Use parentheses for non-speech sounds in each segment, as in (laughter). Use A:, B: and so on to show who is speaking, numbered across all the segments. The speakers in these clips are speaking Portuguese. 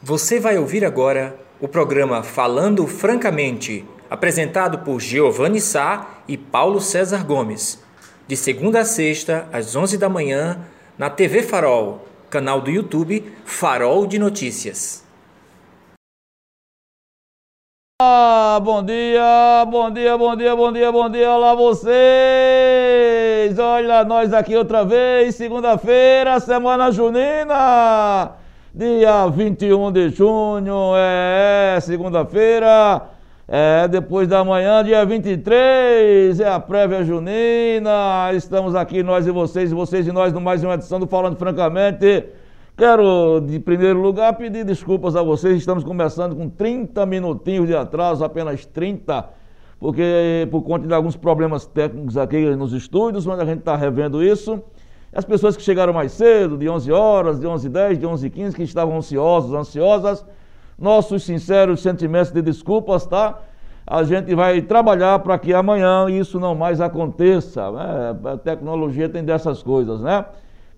A: Você vai ouvir agora o programa Falando Francamente, apresentado por Giovanni Sá e Paulo César Gomes, de segunda a sexta, às 11 da manhã, na TV Farol, canal do YouTube Farol de Notícias.
B: Ah, bom dia, bom dia, bom dia, bom dia, bom dia, olá vocês! Olha nós aqui outra vez, segunda-feira, semana junina, dia 21 de junho, é, segunda-feira, é, depois da manhã, dia 23, é a prévia junina, estamos aqui nós e vocês, vocês e nós, no mais uma edição do Falando Francamente, Quero, de primeiro lugar, pedir desculpas a vocês. Estamos começando com 30 minutinhos de atraso, apenas 30, porque por conta de alguns problemas técnicos aqui nos estúdios, mas a gente está revendo isso. As pessoas que chegaram mais cedo, de 11 horas, de 11 h 10, de 11 h 15, que estavam ansiosos, ansiosas, nossos sinceros sentimentos de desculpas, tá? A gente vai trabalhar para que amanhã isso não mais aconteça. Né? A tecnologia tem dessas coisas, né?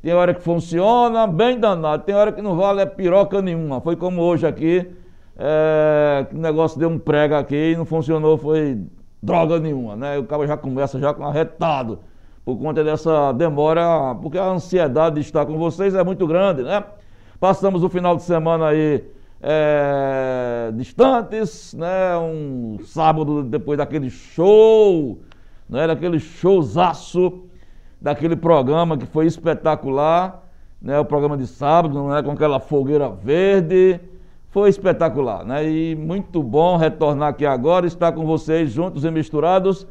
B: Tem hora que funciona, bem danado. Tem hora que não vale é piroca nenhuma. Foi como hoje aqui, é, o negócio deu um prega aqui e não funcionou, foi droga nenhuma, né? O cara já começa já com arretado por conta dessa demora, porque a ansiedade de estar com vocês é muito grande, né? Passamos o final de semana aí é, distantes, né? Um sábado depois daquele show, né? Daquele showzaço daquele programa que foi espetacular, né? O programa de sábado, não é com aquela fogueira verde, foi espetacular, né? E muito bom retornar aqui agora, estar com vocês juntos e misturados,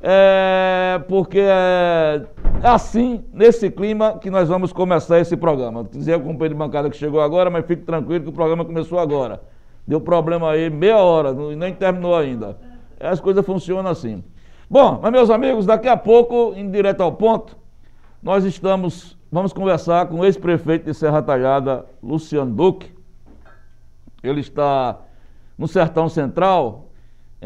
B: é, porque é assim, nesse clima, que nós vamos começar esse programa. Dizer ao companheiro de bancada que chegou agora, mas fique tranquilo que o programa começou agora. Deu problema aí, meia hora, nem terminou ainda. As coisas funcionam assim. Bom, mas meus amigos, daqui a pouco, em direto ao ponto, nós estamos, vamos conversar com o ex-prefeito de Serra Talhada, Luciano Duque. Ele está no Sertão Central,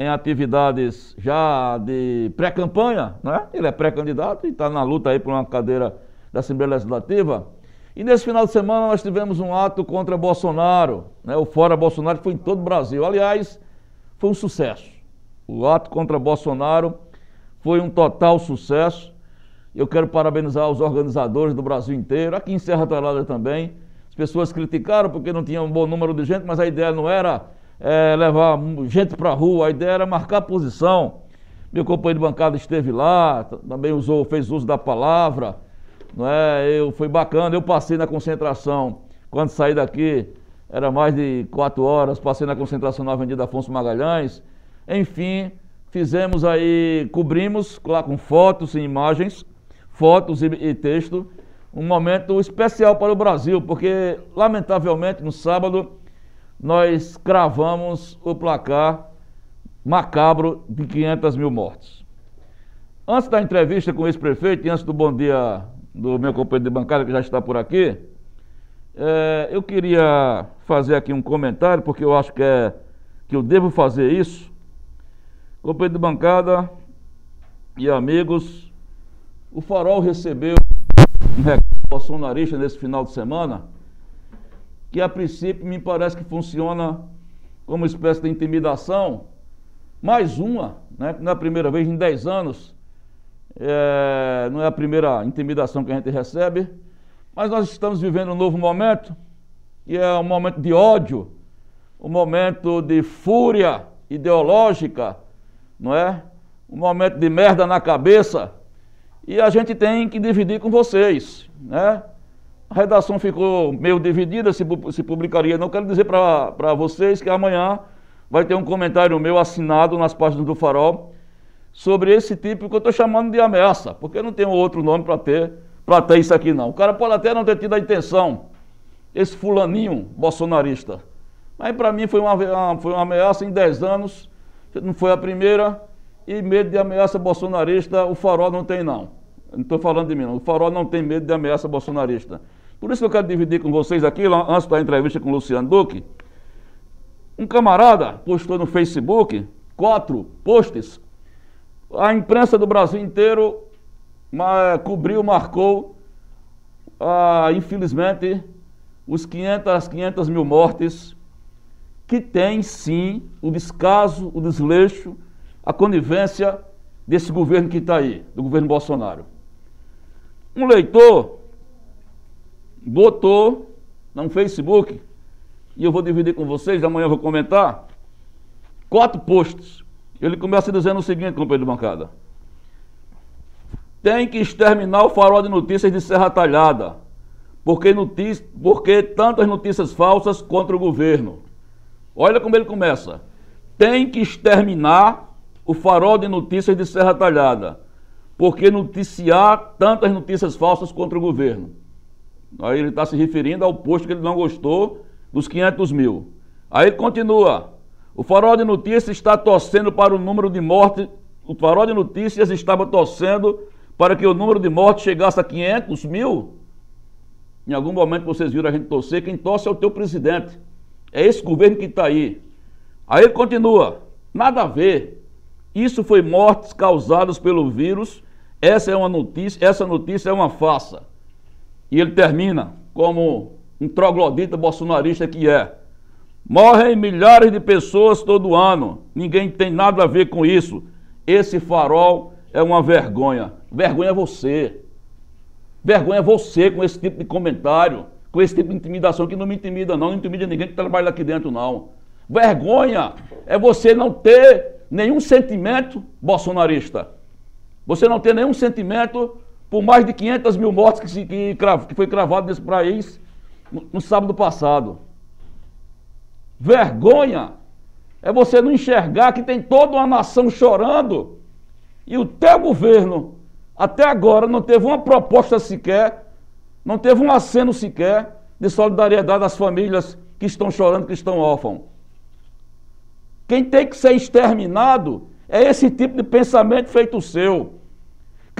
B: em atividades já de pré-campanha, né? Ele é pré-candidato e está na luta aí por uma cadeira da Assembleia Legislativa. E nesse final de semana nós tivemos um ato contra Bolsonaro, né? o Fora Bolsonaro, que foi em todo o Brasil. Aliás, foi um sucesso. O ato contra Bolsonaro foi um total sucesso. Eu quero parabenizar os organizadores do Brasil inteiro, aqui em Serra Talhada também. As pessoas criticaram porque não tinha um bom número de gente, mas a ideia não era é, levar gente para a rua, a ideia era marcar posição. Meu companheiro de bancada esteve lá, também usou, fez uso da palavra. Não é? Eu, foi bacana, eu passei na concentração, quando saí daqui, era mais de quatro horas, passei na concentração na Avenida Afonso Magalhães. Enfim, Fizemos aí, cobrimos lá com fotos e imagens, fotos e, e texto, um momento especial para o Brasil, porque lamentavelmente no sábado nós cravamos o placar macabro de 500 mil mortes. Antes da entrevista com o ex-prefeito e antes do bom dia do meu companheiro de bancada que já está por aqui, é, eu queria fazer aqui um comentário, porque eu acho que, é, que eu devo fazer isso, Companheiro de bancada e amigos, o Farol recebeu um recado bolsonarista nesse final de semana, que a princípio me parece que funciona como espécie de intimidação, mais uma, né? não é a primeira vez em 10 anos, é, não é a primeira intimidação que a gente recebe, mas nós estamos vivendo um novo momento, que é um momento de ódio, um momento de fúria ideológica, não é? Um momento de merda na cabeça. E a gente tem que dividir com vocês, né? A redação ficou meio dividida se, se publicaria. Não quero dizer para vocês que amanhã vai ter um comentário meu assinado nas páginas do Farol sobre esse tipo que eu estou chamando de ameaça, porque não tem outro nome para ter, para ter isso aqui não. O cara pode até não ter tido a intenção, esse fulaninho bolsonarista. Mas para mim foi uma, foi uma ameaça em 10 anos não foi a primeira, e medo de ameaça bolsonarista o farol não tem não. Não estou falando de mim, não. O farol não tem medo de ameaça bolsonarista. Por isso que eu quero dividir com vocês aqui, antes da entrevista com o Luciano Duque, um camarada postou no Facebook quatro posts. A imprensa do Brasil inteiro cobriu, marcou, ah, infelizmente, os 500, as 500 mil mortes que tem sim o descaso, o desleixo, a conivência desse governo que está aí, do governo Bolsonaro. Um leitor botou no Facebook, e eu vou dividir com vocês, amanhã eu vou comentar, quatro posts. Ele começa dizendo o seguinte, companheiro de bancada. Tem que exterminar o farol de notícias de Serra Talhada, porque, porque tantas notícias falsas contra o governo. Olha como ele começa. Tem que exterminar o farol de notícias de Serra Talhada, porque noticiar tantas notícias falsas contra o governo. Aí ele está se referindo ao posto que ele não gostou dos 500 mil. Aí ele continua. O farol de notícias está torcendo para o número de mortes. O farol de notícias estava torcendo para que o número de mortes chegasse a 500 mil. Em algum momento vocês viram a gente torcer. Quem torce é o teu presidente. É esse governo que está aí. Aí ele continua. Nada a ver. Isso foi mortes causadas pelo vírus. Essa é uma notícia. Essa notícia é uma farsa. E ele termina como um troglodita bolsonarista que é. Morrem milhares de pessoas todo ano. Ninguém tem nada a ver com isso. Esse farol é uma vergonha. Vergonha é você. Vergonha é você com esse tipo de comentário, com esse tipo de intimidação que não me intimida, não. Não intimida ninguém que trabalha aqui dentro, não. Vergonha é você não ter nenhum sentimento bolsonarista. Você não ter nenhum sentimento por mais de 500 mil mortes que, se, que, que foi cravado nesse país no, no sábado passado. Vergonha é você não enxergar que tem toda uma nação chorando e o teu governo até agora não teve uma proposta sequer, não teve um aceno sequer de solidariedade às famílias que estão chorando, que estão órfãos. Quem tem que ser exterminado é esse tipo de pensamento feito seu.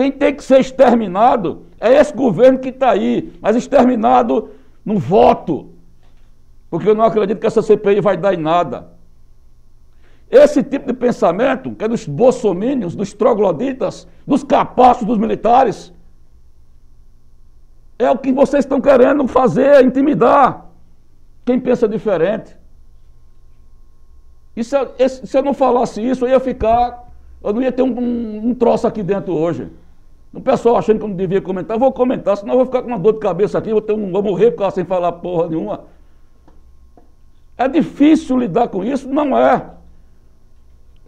B: Quem tem que ser exterminado é esse governo que está aí, mas exterminado no voto. Porque eu não acredito que essa CPI vai dar em nada. Esse tipo de pensamento, que é dos bolsomínios, dos trogloditas, dos capaços dos militares, é o que vocês estão querendo fazer, intimidar quem pensa diferente. E se eu, se eu não falasse isso, eu ia ficar, eu não ia ter um, um, um troço aqui dentro hoje. O pessoal achando que eu não devia comentar, vou comentar, senão eu vou ficar com uma dor de cabeça aqui, vou, ter um, vou morrer por sem falar porra nenhuma. É difícil lidar com isso? Não é.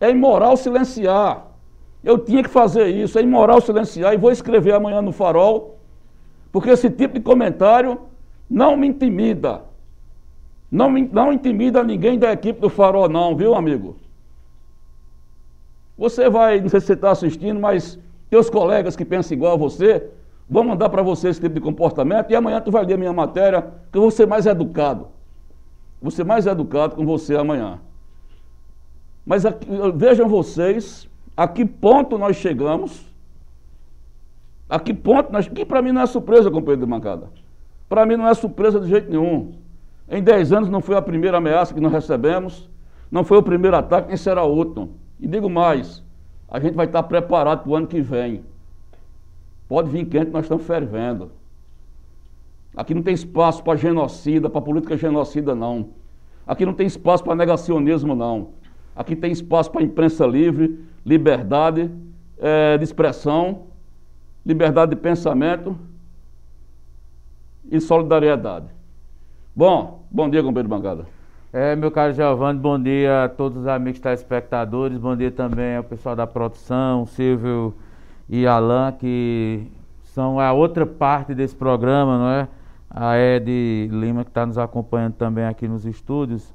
B: É imoral silenciar. Eu tinha que fazer isso, é imoral silenciar e vou escrever amanhã no farol, porque esse tipo de comentário não me intimida. Não, me, não intimida ninguém da equipe do farol, não, viu, amigo? Você vai, não sei se você está assistindo, mas teus colegas que pensam igual a você, vão mandar para você esse tipo de comportamento e amanhã tu vai ler minha matéria, que eu vou ser mais educado. Vou ser mais educado com você amanhã. Mas aqui, vejam vocês a que ponto nós chegamos, a que ponto nós. Que para mim não é surpresa, companheiro de bancada. Para mim não é surpresa de jeito nenhum. Em 10 anos não foi a primeira ameaça que nós recebemos, não foi o primeiro ataque, nem será o último. E digo mais, a gente vai estar preparado para o ano que vem. Pode vir quente, nós estamos fervendo. Aqui não tem espaço para genocida, para política genocida, não. Aqui não tem espaço para negacionismo, não. Aqui tem espaço para imprensa livre, liberdade é, de expressão, liberdade de pensamento e solidariedade. Bom, bom dia, companheiro de bancada.
C: É, meu caro Giovanni, bom dia a todos os amigos telespectadores, bom dia também ao pessoal da produção, Silvio e Alain, que são a outra parte desse programa, não é? A Ed Lima, que está nos acompanhando também aqui nos estúdios.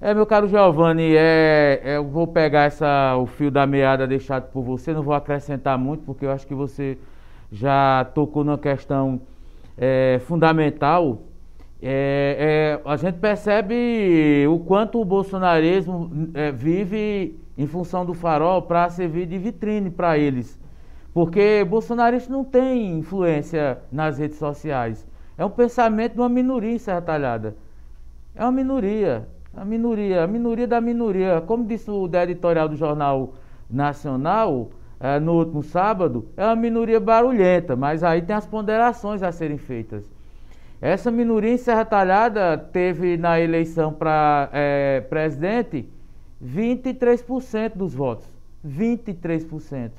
C: É, meu caro Giovanni, é, é, eu vou pegar essa, o fio da meada deixado por você, não vou acrescentar muito, porque eu acho que você já tocou numa questão é, fundamental é, é, a gente percebe o quanto o bolsonarismo é, vive em função do farol para servir de vitrine para eles. Porque bolsonarista não tem influência nas redes sociais. É um pensamento de uma minoria em Serra Talhada. É uma minoria. A minoria, a minoria da minoria. Como disse o editorial do Jornal Nacional, é, no último sábado, é uma minoria barulhenta, mas aí tem as ponderações a serem feitas. Essa minoria em Serra Talhada teve na eleição para é, presidente 23% dos votos. 23%.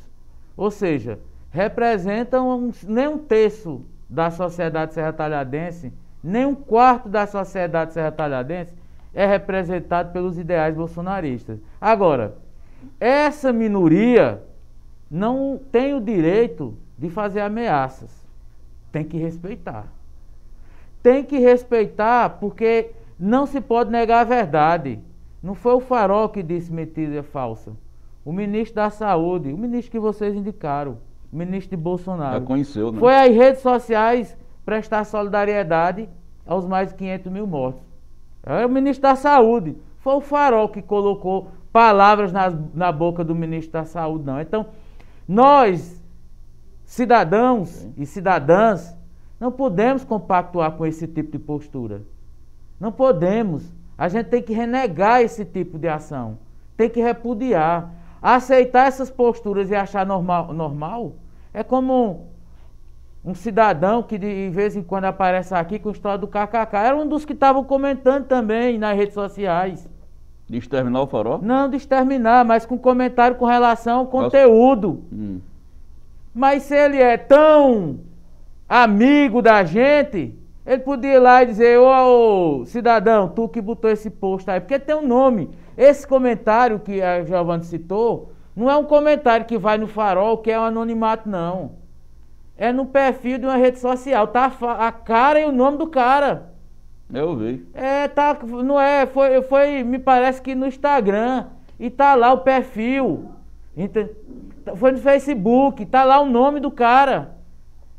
C: Ou seja, representam um, nem um terço da sociedade serra-talhadense, nem um quarto da sociedade serra-talhadense é representado pelos ideais bolsonaristas. Agora, essa minoria não tem o direito de fazer ameaças. Tem que respeitar. Tem que respeitar porque não se pode negar a verdade. Não foi o Farol que disse mentira falsa. O ministro da Saúde, o ministro que vocês indicaram, o ministro de Bolsonaro.
B: Já conheceu, né?
C: Foi às redes sociais prestar solidariedade aos mais de 500 mil mortos. Era o ministro da Saúde. Foi o Farol que colocou palavras na, na boca do ministro da Saúde, não. Então, nós, cidadãos Sim. e cidadãs, não podemos compactuar com esse tipo de postura. Não podemos. A gente tem que renegar esse tipo de ação. Tem que repudiar. Aceitar essas posturas e achar normal, normal é como um cidadão que de vez em quando aparece aqui com a história do KKK. Era um dos que estavam comentando também nas redes sociais.
B: De exterminar o farol?
C: Não de exterminar, mas com comentário com relação ao conteúdo. Hum. Mas se ele é tão amigo da gente, ele podia ir lá e dizer, ô cidadão, tu que botou esse post aí, porque tem um nome. Esse comentário que a Giovanni citou, não é um comentário que vai no farol, que é um anonimato, não. É no perfil de uma rede social. Tá a cara e o nome do cara.
B: Eu vi.
C: É, tá. Não é. Foi, foi me parece que no Instagram. E tá lá o perfil. Foi no Facebook. Tá lá o nome do cara.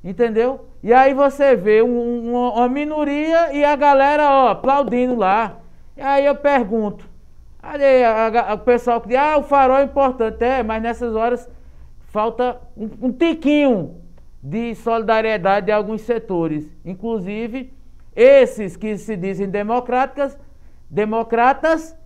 C: Entendeu? E aí você vê um, uma, uma minoria e a galera, ó, aplaudindo lá. E aí eu pergunto. Aí a, a, o pessoal que diz, ah, o farol é importante. É, mas nessas horas falta um, um tiquinho de solidariedade de alguns setores. Inclusive, esses que se dizem democráticas, democratas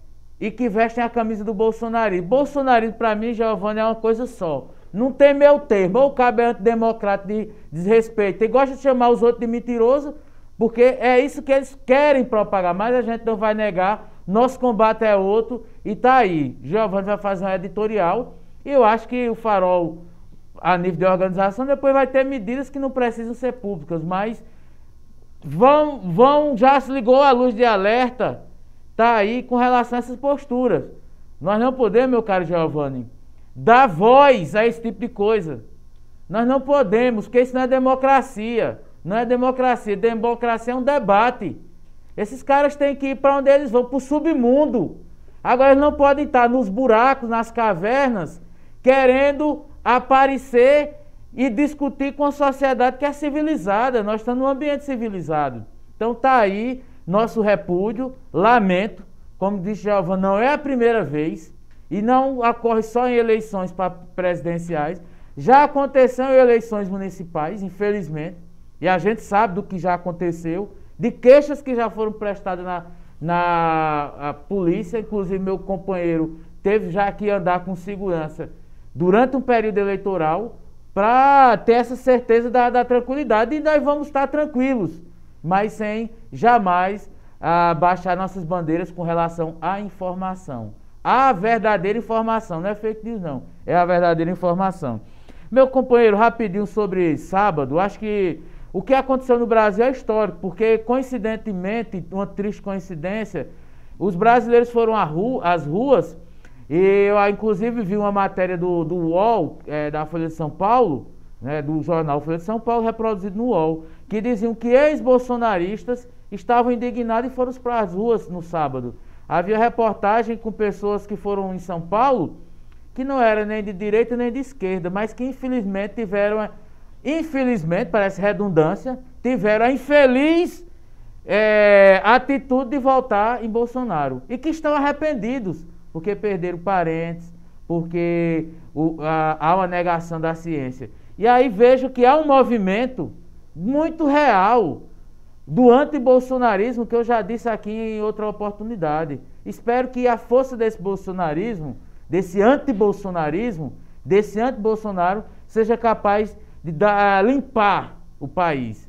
C: e que vestem a camisa do bolsonarismo. Bolsonarismo, para mim, Giovanni, é uma coisa só. Não tem meu termo. Ou o cabo é antidemocrata de desrespeito e gosta de chamar os outros de mentiroso, porque é isso que eles querem propagar. Mas a gente não vai negar nosso combate é outro e tá aí. Giovanni vai fazer um editorial e eu acho que o farol, a nível de organização, depois vai ter medidas que não precisam ser públicas, mas vão, vão já se ligou a luz de alerta, tá aí com relação a essas posturas. Nós não podemos, meu caro Giovanni, dar voz a esse tipo de coisa. Nós não podemos, porque isso não é democracia. Não é democracia. Democracia é um debate. Esses caras têm que ir para onde eles vão, para o submundo. Agora eles não podem estar nos buracos, nas cavernas, querendo aparecer e discutir com a sociedade que é civilizada. Nós estamos num ambiente civilizado. Então está aí nosso repúdio, lamento, como disse Giovanni, não é a primeira vez e não ocorre só em eleições presidenciais. Já aconteceu em eleições municipais, infelizmente, e a gente sabe do que já aconteceu de queixas que já foram prestadas na, na polícia, inclusive meu companheiro teve já que andar com segurança durante um período eleitoral para ter essa certeza da, da, tranquilidade e nós vamos estar tranquilos, mas sem jamais ah, baixar nossas bandeiras com relação à informação. A verdadeira informação, não é fake news não, é a verdadeira informação. Meu companheiro, rapidinho sobre sábado, acho que o que aconteceu no Brasil é histórico, porque coincidentemente, uma triste coincidência, os brasileiros foram às ruas e eu ah, inclusive vi uma matéria do, do UOL, é, da Folha de São Paulo, né, do jornal Folha de São Paulo, reproduzido no UOL, que diziam que ex-bolsonaristas estavam indignados e foram para as ruas no sábado. Havia reportagem com pessoas que foram em São Paulo, que não eram nem de direita nem de esquerda, mas que infelizmente tiveram infelizmente, parece redundância, tiveram a infeliz é, atitude de voltar em Bolsonaro. E que estão arrependidos, porque perderam parentes, porque o, a, há uma negação da ciência. E aí vejo que há um movimento muito real do antibolsonarismo, que eu já disse aqui em outra oportunidade. Espero que a força desse bolsonarismo, desse antibolsonarismo, desse anti-Bolsonaro, seja capaz de dar, limpar o país.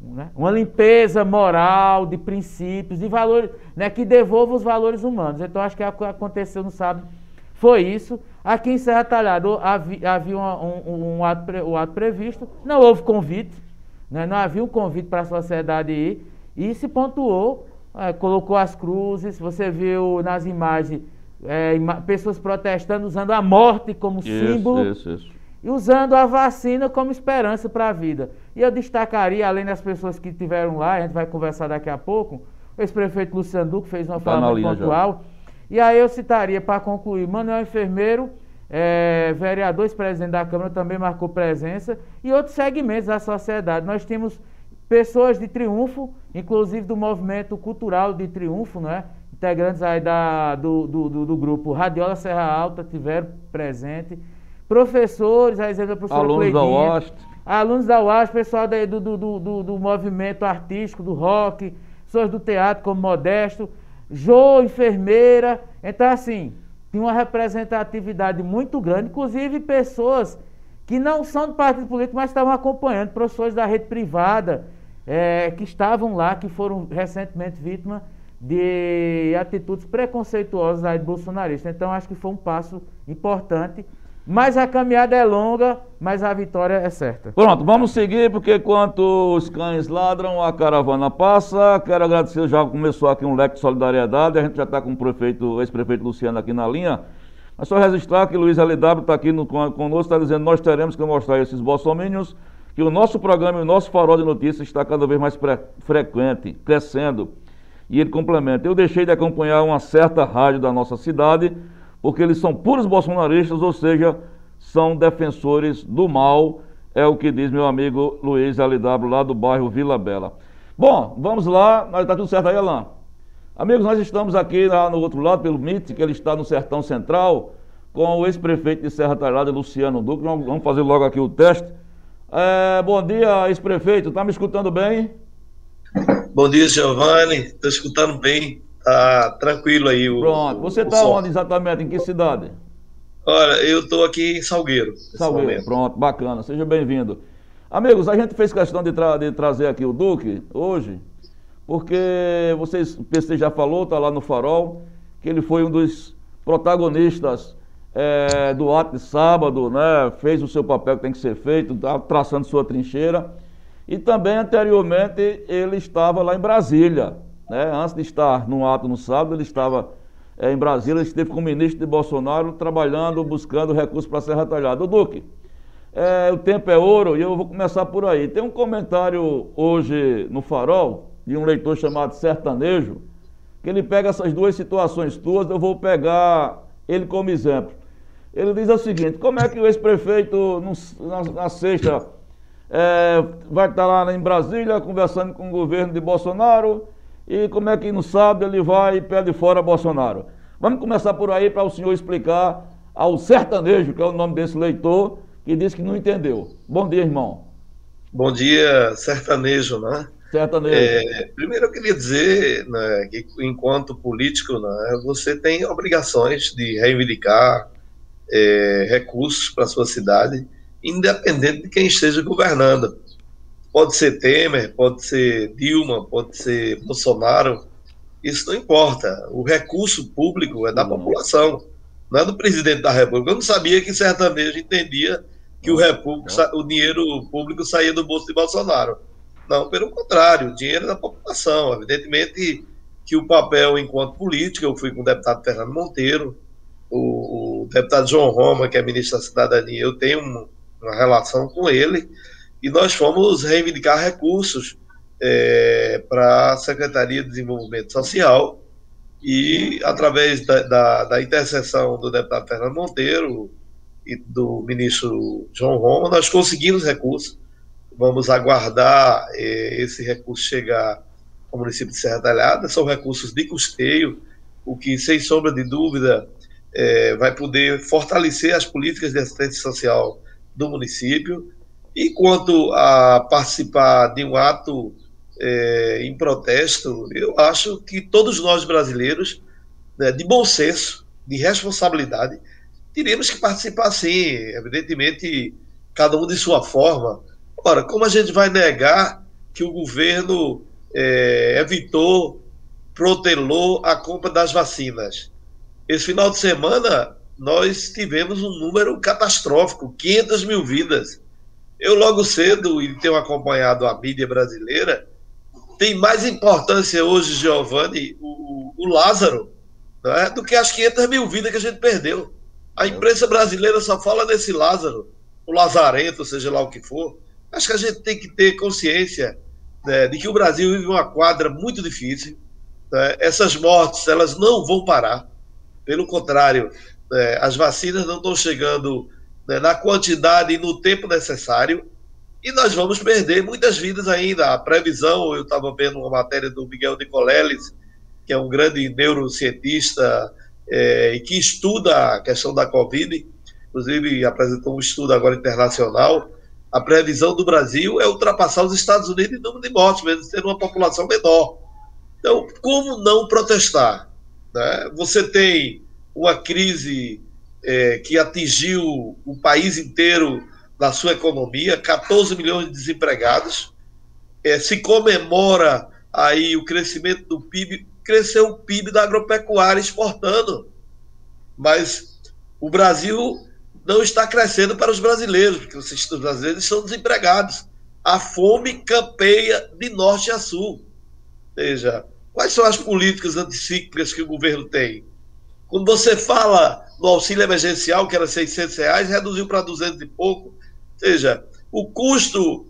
C: né? uma limpeza moral, de princípios, de valores, né? que devolva os valores humanos. Então acho que o que aconteceu no sábado foi isso. Aqui em Serra Talhada havia, havia um, um, um, ato, um ato previsto, não houve convite, né? não havia um convite para a sociedade ir, e se pontuou, é, colocou as cruzes, você viu nas imagens é, pessoas protestando usando a morte como isso, símbolo. Isso, isso. E usando a vacina como esperança para a vida. E eu destacaria, além das pessoas que estiveram lá, a gente vai conversar daqui a pouco, o ex-prefeito Luciano Duque fez uma tá fala pontual. Já. E aí eu citaria, para concluir, Manuel Enfermeiro, é, vereador, ex-presidente da Câmara, também marcou presença, e outros segmentos da sociedade. Nós temos pessoas de triunfo, inclusive do movimento cultural de triunfo, não é? integrantes aí da, do, do, do, do grupo Radiola Serra Alta tiveram presente, professores, a exemplo da professora
B: Alunos Cleidinha, da UAST.
C: Alunos da UAST, pessoal daí do, do, do, do, movimento artístico, do rock, pessoas do teatro como Modesto, Jô, enfermeira. Então, assim, tinha uma representatividade muito grande, inclusive pessoas que não são do partido político, mas estavam acompanhando, professores da rede privada, é, que estavam lá, que foram recentemente vítimas de atitudes preconceituosas aí de bolsonaristas. Então, acho que foi um passo importante. Mas a caminhada é longa, mas a vitória é certa.
B: Pronto, vamos seguir, porque enquanto os cães ladram, a caravana passa. Quero agradecer, já começou aqui um leque de solidariedade. A gente já está com o prefeito, ex-prefeito Luciano aqui na linha. Mas só registrar que Luiz LW está aqui no, conosco, está dizendo nós teremos que mostrar esses bolsominions que o nosso programa e o nosso farol de notícias está cada vez mais frequente, crescendo. E ele complementa: Eu deixei de acompanhar uma certa rádio da nossa cidade, porque eles são puros bolsonaristas, ou seja, são defensores do mal, é o que diz meu amigo Luiz LW, lá do bairro Vila Bela. Bom, vamos lá, está tudo certo aí, Alain? Amigos, nós estamos aqui lá no outro lado, pelo MIT, que ele está no Sertão Central, com o ex-prefeito de Serra Talhada, Luciano Duque. Vamos fazer logo aqui o teste. É, bom dia, ex-prefeito. Está me escutando bem?
D: Bom dia, Giovanni. Estou escutando bem. Tá tranquilo aí. O,
B: Pronto. Você está onde exatamente? Em que cidade?
D: Olha, eu estou aqui em Salgueiro.
B: Salgueiro, pronto, bacana. Seja bem-vindo. Amigos, a gente fez questão de, tra de, trazer aqui o Duque hoje, porque vocês, o PC já falou, está lá no Farol, que ele foi um dos protagonistas é, do ato de sábado, né? Fez o seu papel que tem que ser feito, está traçando sua trincheira. E também anteriormente ele estava lá em Brasília. Né? Antes de estar no ato no sábado, ele estava é, em Brasília, ele esteve com o ministro de Bolsonaro trabalhando, buscando recursos para Serra Talhada. O Duque, é, o tempo é ouro e eu vou começar por aí. Tem um comentário hoje no Farol de um leitor chamado Sertanejo, que ele pega essas duas situações tuas, eu vou pegar ele como exemplo. Ele diz o seguinte: como é que o ex-prefeito, na, na sexta, é, vai estar lá em Brasília conversando com o governo de Bolsonaro e como é que não sabe, ele vai e pede fora Bolsonaro. Vamos começar por aí para o senhor explicar ao sertanejo, que é o nome desse leitor, que disse que não entendeu. Bom dia, irmão.
D: Bom dia, sertanejo, né?
B: Sertanejo.
D: É, primeiro eu queria dizer né, que enquanto político, né, você tem obrigações de reivindicar é, recursos para a sua cidade independente de quem esteja governando. Pode ser Temer, pode ser Dilma, pode ser Bolsonaro, isso não importa. O recurso público é da população, não é do presidente da República. Eu não sabia que sertanejo entendia que o, o dinheiro público saía do bolso de Bolsonaro. Não, pelo contrário, o dinheiro é da população. Evidentemente que o papel enquanto político, eu fui com o deputado Fernando Monteiro, o, o deputado João Roma, que é ministro da Cidadania, eu tenho um, uma relação com ele, e nós fomos reivindicar recursos é, para a Secretaria de Desenvolvimento Social, e através da, da, da intercessão do deputado Fernando Monteiro e do ministro João Roma, nós conseguimos recursos. Vamos aguardar é, esse recurso chegar ao município de Serra Talhada. São recursos de custeio, o que, sem sombra de dúvida, é, vai poder fortalecer as políticas de assistência social do município. E quanto a participar de um ato é, em protesto, eu acho que todos nós brasileiros, né, de bom senso, de responsabilidade, teríamos que participar sim, evidentemente, cada um de sua forma. Ora, como a gente vai negar que o governo é, evitou, protelou a compra das vacinas. Esse final de semana, nós tivemos um número catastrófico 500 mil vidas. Eu, logo cedo, e tenho acompanhado a mídia brasileira, tem mais importância hoje, Giovanni, o, o Lázaro, é, do que as 500 mil vidas que a gente perdeu. A imprensa brasileira só fala nesse Lázaro, o Lazarento, seja lá o que for. Acho que a gente tem que ter consciência né, de que o Brasil vive uma quadra muito difícil. Né? Essas mortes, elas não vão parar. Pelo contrário, né, as vacinas não estão chegando né, na quantidade e no tempo necessário. E nós vamos perder muitas vidas ainda. A previsão, eu estava vendo uma matéria do Miguel Nicoleles, que é um grande neurocientista é, e que estuda a questão da Covid, inclusive apresentou um estudo agora internacional. A previsão do Brasil é ultrapassar os Estados Unidos em número de mortes, mesmo tendo uma população menor. Então, como não protestar? Né? Você tem uma crise é, que atingiu o país inteiro na sua economia, 14 milhões de desempregados, é, se comemora aí o crescimento do PIB, cresceu o PIB da agropecuária exportando. Mas o Brasil não está crescendo para os brasileiros, porque os brasileiros estão desempregados. A fome campeia de norte a sul. Veja, quais são as políticas anticíclicas que o governo tem? Quando você fala no auxílio emergencial, que era 600 reais, reduziu para 200 e pouco. Ou seja, o custo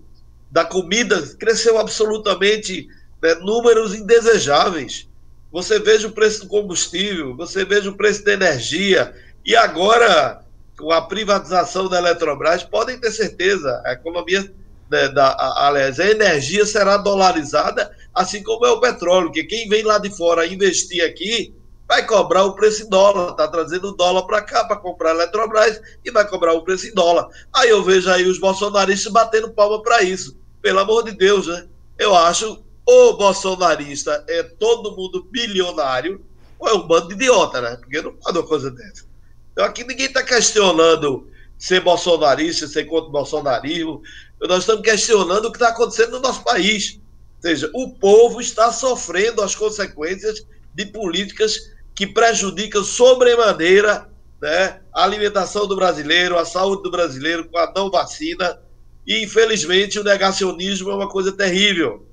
D: da comida cresceu absolutamente né, números indesejáveis. Você veja o preço do combustível, você veja o preço da energia, e agora, com a privatização da Eletrobras, podem ter certeza, a economia, né, da, a, aliás, a energia será dolarizada, assim como é o petróleo, que quem vem lá de fora investir aqui vai cobrar o preço em dólar, está trazendo o dólar para cá para comprar a Eletrobras e vai cobrar o preço em dólar. Aí eu vejo aí os bolsonaristas batendo palma para isso. Pelo amor de Deus, né? Eu acho ou bolsonarista é todo mundo bilionário, ou é um bando de idiota, né? Porque não pode uma coisa dessa. Então aqui ninguém está questionando ser bolsonarista, ser contra o bolsonarismo. Nós estamos questionando o que está acontecendo no nosso país. Ou seja, o povo está sofrendo as consequências de políticas que prejudicam sobremaneira né, a alimentação do brasileiro, a saúde do brasileiro com a não vacina. E, infelizmente, o negacionismo é uma coisa terrível.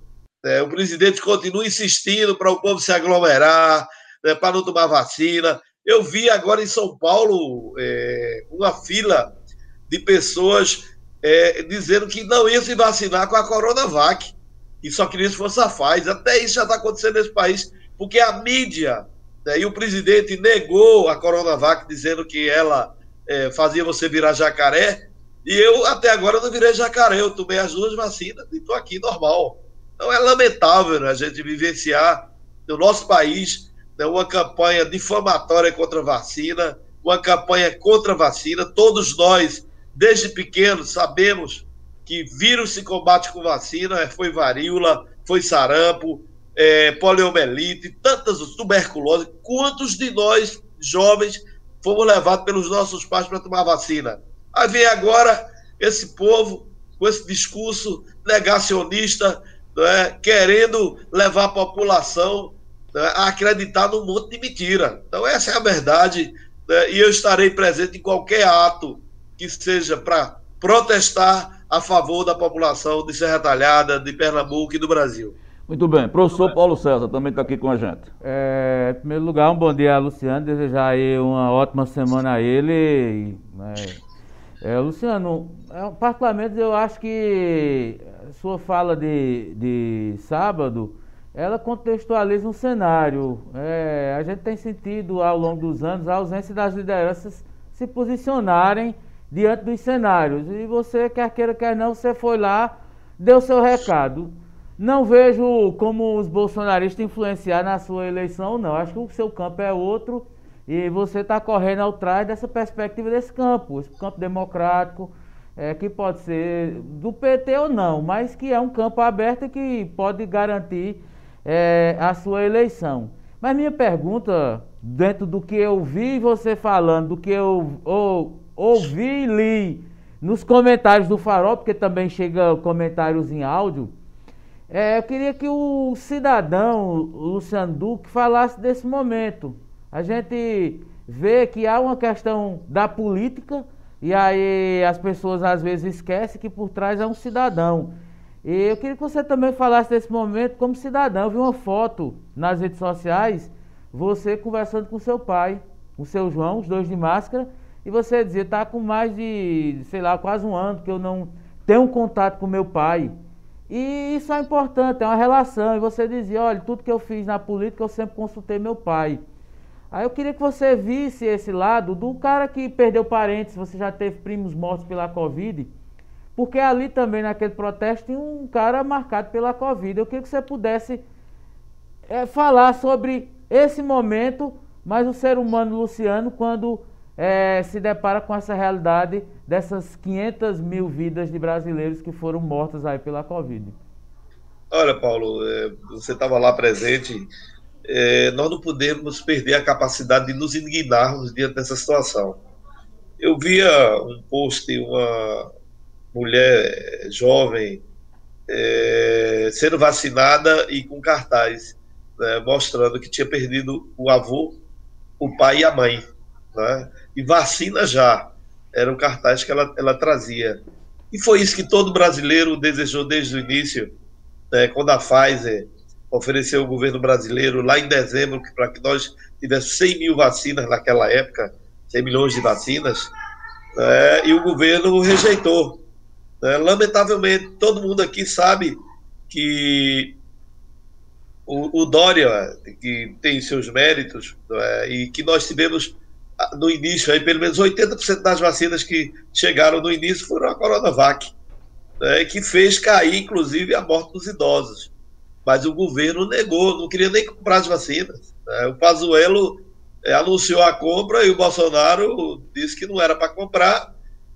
D: É, o presidente continua insistindo para o povo se aglomerar, né, para não tomar vacina. Eu vi agora em São Paulo é, uma fila de pessoas é, dizendo que não ia se vacinar com a Coronavac e só queria se fosse a Pfizer. Até isso já está acontecendo nesse país, porque a mídia né, e o presidente negou a Coronavac, dizendo que ela é, fazia você virar jacaré. E eu até agora não virei jacaré, eu tomei as duas vacinas e estou aqui normal. Então é lamentável né, a gente vivenciar no nosso país né, uma campanha difamatória contra a vacina, uma campanha contra a vacina. Todos nós, desde pequenos, sabemos que vírus se combate com vacina, é, foi varíola, foi sarampo, é, poliomielite, tantas tuberculose. Quantos de nós, jovens, fomos levados pelos nossos pais para tomar vacina? Aí vem agora esse povo com esse discurso negacionista né, querendo levar a população né, a acreditar num monte de mentira. Então, essa é a verdade, né, e eu estarei presente em qualquer ato que seja para protestar a favor da população de Serra Talhada, de Pernambuco e do Brasil.
B: Muito bem. Professor Paulo César também está aqui com a gente.
C: É, em primeiro lugar, um bom dia a Luciano, desejar aí uma ótima semana a ele. Né, é, Luciano, é, particularmente eu acho que sua fala de, de sábado, ela contextualiza um cenário. É, a gente tem sentido ao longo dos anos a ausência das lideranças se posicionarem diante dos cenários. E você, quer queira, quer não, você foi lá, deu seu recado. Não vejo como os bolsonaristas influenciar na sua eleição, não. Acho que o seu campo é outro e você está correndo atrás dessa perspectiva desse campo, esse campo democrático, é, que pode ser do PT ou não, mas que é um campo aberto que pode garantir é, a sua eleição. Mas minha pergunta, dentro do que eu vi você falando, do que eu ou, ouvi e li nos comentários do Farol, porque também chega comentários em áudio, É, eu queria que o cidadão, o Luciano Duque, falasse desse momento. A gente vê que há uma questão da política e aí as pessoas às vezes esquecem que por trás é um cidadão. E eu queria que você também falasse desse momento como cidadão. Eu vi uma foto nas redes sociais, você conversando com seu pai, com seu João, os dois de máscara, e você dizia, tá com mais de, sei lá, quase um ano que eu não tenho contato com meu pai. E isso é importante, é uma relação. E você dizia, olha, tudo que eu fiz na política eu sempre consultei meu pai. Aí eu queria que você visse esse lado do cara que perdeu parentes, você já teve primos mortos pela Covid, porque ali também naquele protesto tinha um cara marcado pela Covid. Eu queria que você pudesse é, falar sobre esse momento, mas o ser humano Luciano, quando é, se depara com essa realidade dessas 500 mil vidas de brasileiros que foram mortas aí pela Covid.
D: Olha, Paulo, é, você estava lá presente é, nós não podemos perder a capacidade de nos indignarmos diante dessa situação. Eu via um post, uma mulher jovem é, sendo vacinada e com cartaz né, mostrando que tinha perdido o avô, o pai e a mãe. Né? E vacina já, era o cartaz que ela, ela trazia. E foi isso que todo brasileiro desejou desde o início, né, quando a Pfizer ofereceu ao governo brasileiro lá em dezembro para que nós tivéssemos 100 mil vacinas naquela época, 100 milhões de vacinas, é, e o governo rejeitou. É, lamentavelmente, todo mundo aqui sabe que o, o Dória, que tem seus méritos, é, e que nós tivemos no início, aí, pelo menos 80% das vacinas que chegaram no início foram a Coronavac, né, que fez cair, inclusive, a morte dos idosos mas o governo negou, não queria nem comprar as vacinas. Né? O Pazuello é, anunciou a compra e o Bolsonaro disse que não era para comprar,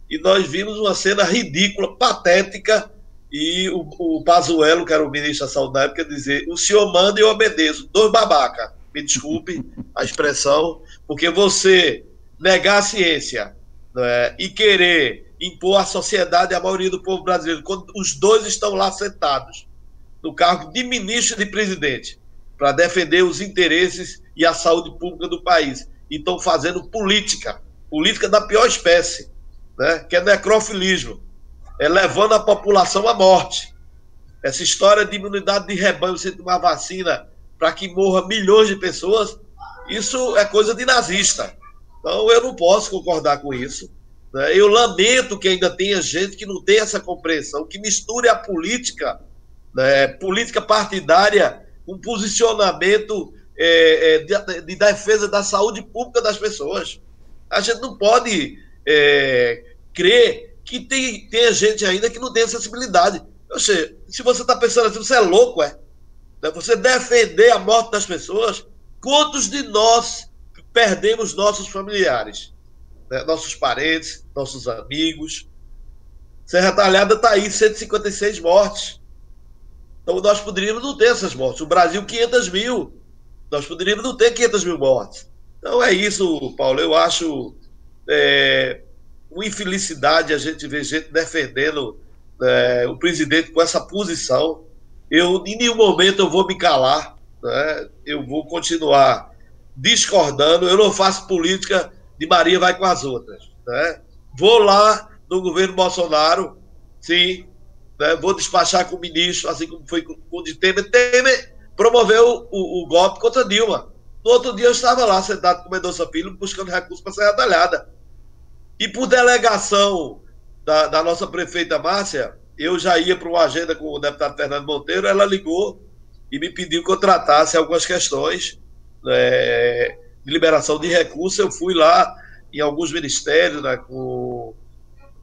D: e nós vimos uma cena ridícula, patética, e o, o Pazuello, que era o ministro da Saúde na época, dizer, o senhor manda e eu obedeço, dois babaca, me desculpe a expressão, porque você negar a ciência né, e querer impor à sociedade a maioria do povo brasileiro, quando os dois estão lá sentados, no cargo de ministro e de presidente, para defender os interesses e a saúde pública do país. E estão fazendo política, política da pior espécie, né? que é necrofilismo, é levando a população à morte. Essa história de imunidade de rebanho, você tomar vacina para que morra milhões de pessoas, isso é coisa de nazista. Então eu não posso concordar com isso. Né? Eu lamento que ainda tenha gente que não tem essa compreensão, que misture a política né, política partidária, um posicionamento é, é, de, de, defesa da saúde pública das pessoas. A gente não pode é, crer que tem, tem gente ainda que não tem acessibilidade. Ou seja, se você está pensando assim, você é louco, é? Né, você defender a morte das pessoas, quantos de nós perdemos nossos familiares? Né? Nossos parentes, nossos amigos. Serra Talhada está aí, 156 mortes. Então nós poderíamos não ter essas mortes. O Brasil, 500 mil. Nós poderíamos não ter 500 mil mortes. Então é isso, Paulo. Eu acho é, uma infelicidade a gente ver gente defendendo é, o presidente com essa posição. Eu, em nenhum momento, eu vou me calar. Né? Eu vou continuar discordando. Eu não faço política de Maria vai com as outras. Né? Vou lá no governo Bolsonaro, sim, né? vou despachar com o ministro, assim como foi com o de Temer. Temer promoveu o, o, golpe contra Dilma. No outro dia eu estava lá sentado com o Mendonça Filho buscando recursos para ser Talhada. E por delegação da, da, nossa prefeita Márcia, eu já ia para uma agenda com o deputado Fernando Monteiro, ela ligou e me pediu que eu tratasse algumas questões né, de liberação de recursos. Eu fui lá em alguns ministérios, né, com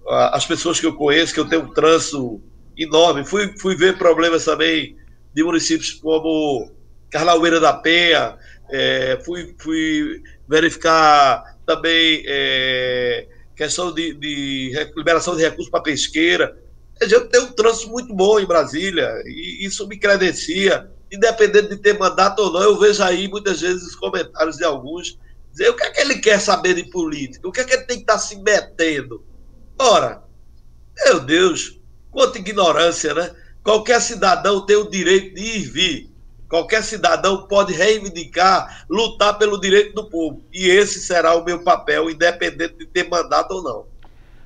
D: as pessoas que eu conheço, que eu tenho um trânsito enorme. Fui, fui ver problemas também de municípios como Carlaueira da Penha, é, fui, fui verificar também é, questão de, de, liberação de recursos para pesqueira. Gente tem um trânsito muito bom em Brasília e isso me credencia, independente de ter mandato ou não. Eu vejo aí muitas vezes os comentários de alguns dizer o que é que ele quer saber de política, o que é que ele tem que estar se metendo. Ora, meu Deus, quanta ignorância, né? Qualquer cidadão tem o direito de ir e vir. Qualquer cidadão pode reivindicar, lutar pelo direito do povo. E esse será o meu papel, independente de ter mandato ou não.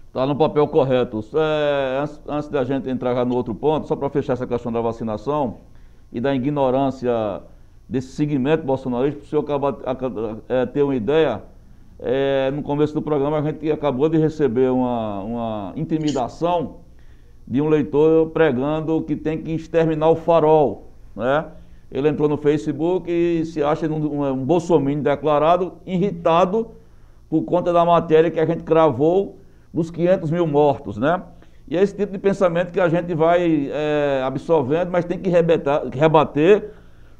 B: Está no papel correto. É, antes, antes da gente entrar no outro ponto, só para fechar essa questão da vacinação e da ignorância desse segmento bolsonarista, para o senhor acabar, é, ter uma ideia, é, no começo do programa a gente acabou de receber uma, uma intimidação de um leitor pregando que tem que exterminar o farol, né? Ele entrou no Facebook e se acha um, um declarado, irritado por conta da matéria que a gente cravou dos 500 mil mortos, né? E é esse tipo de pensamento que a gente vai é, absorvendo, mas tem que rebater, rebater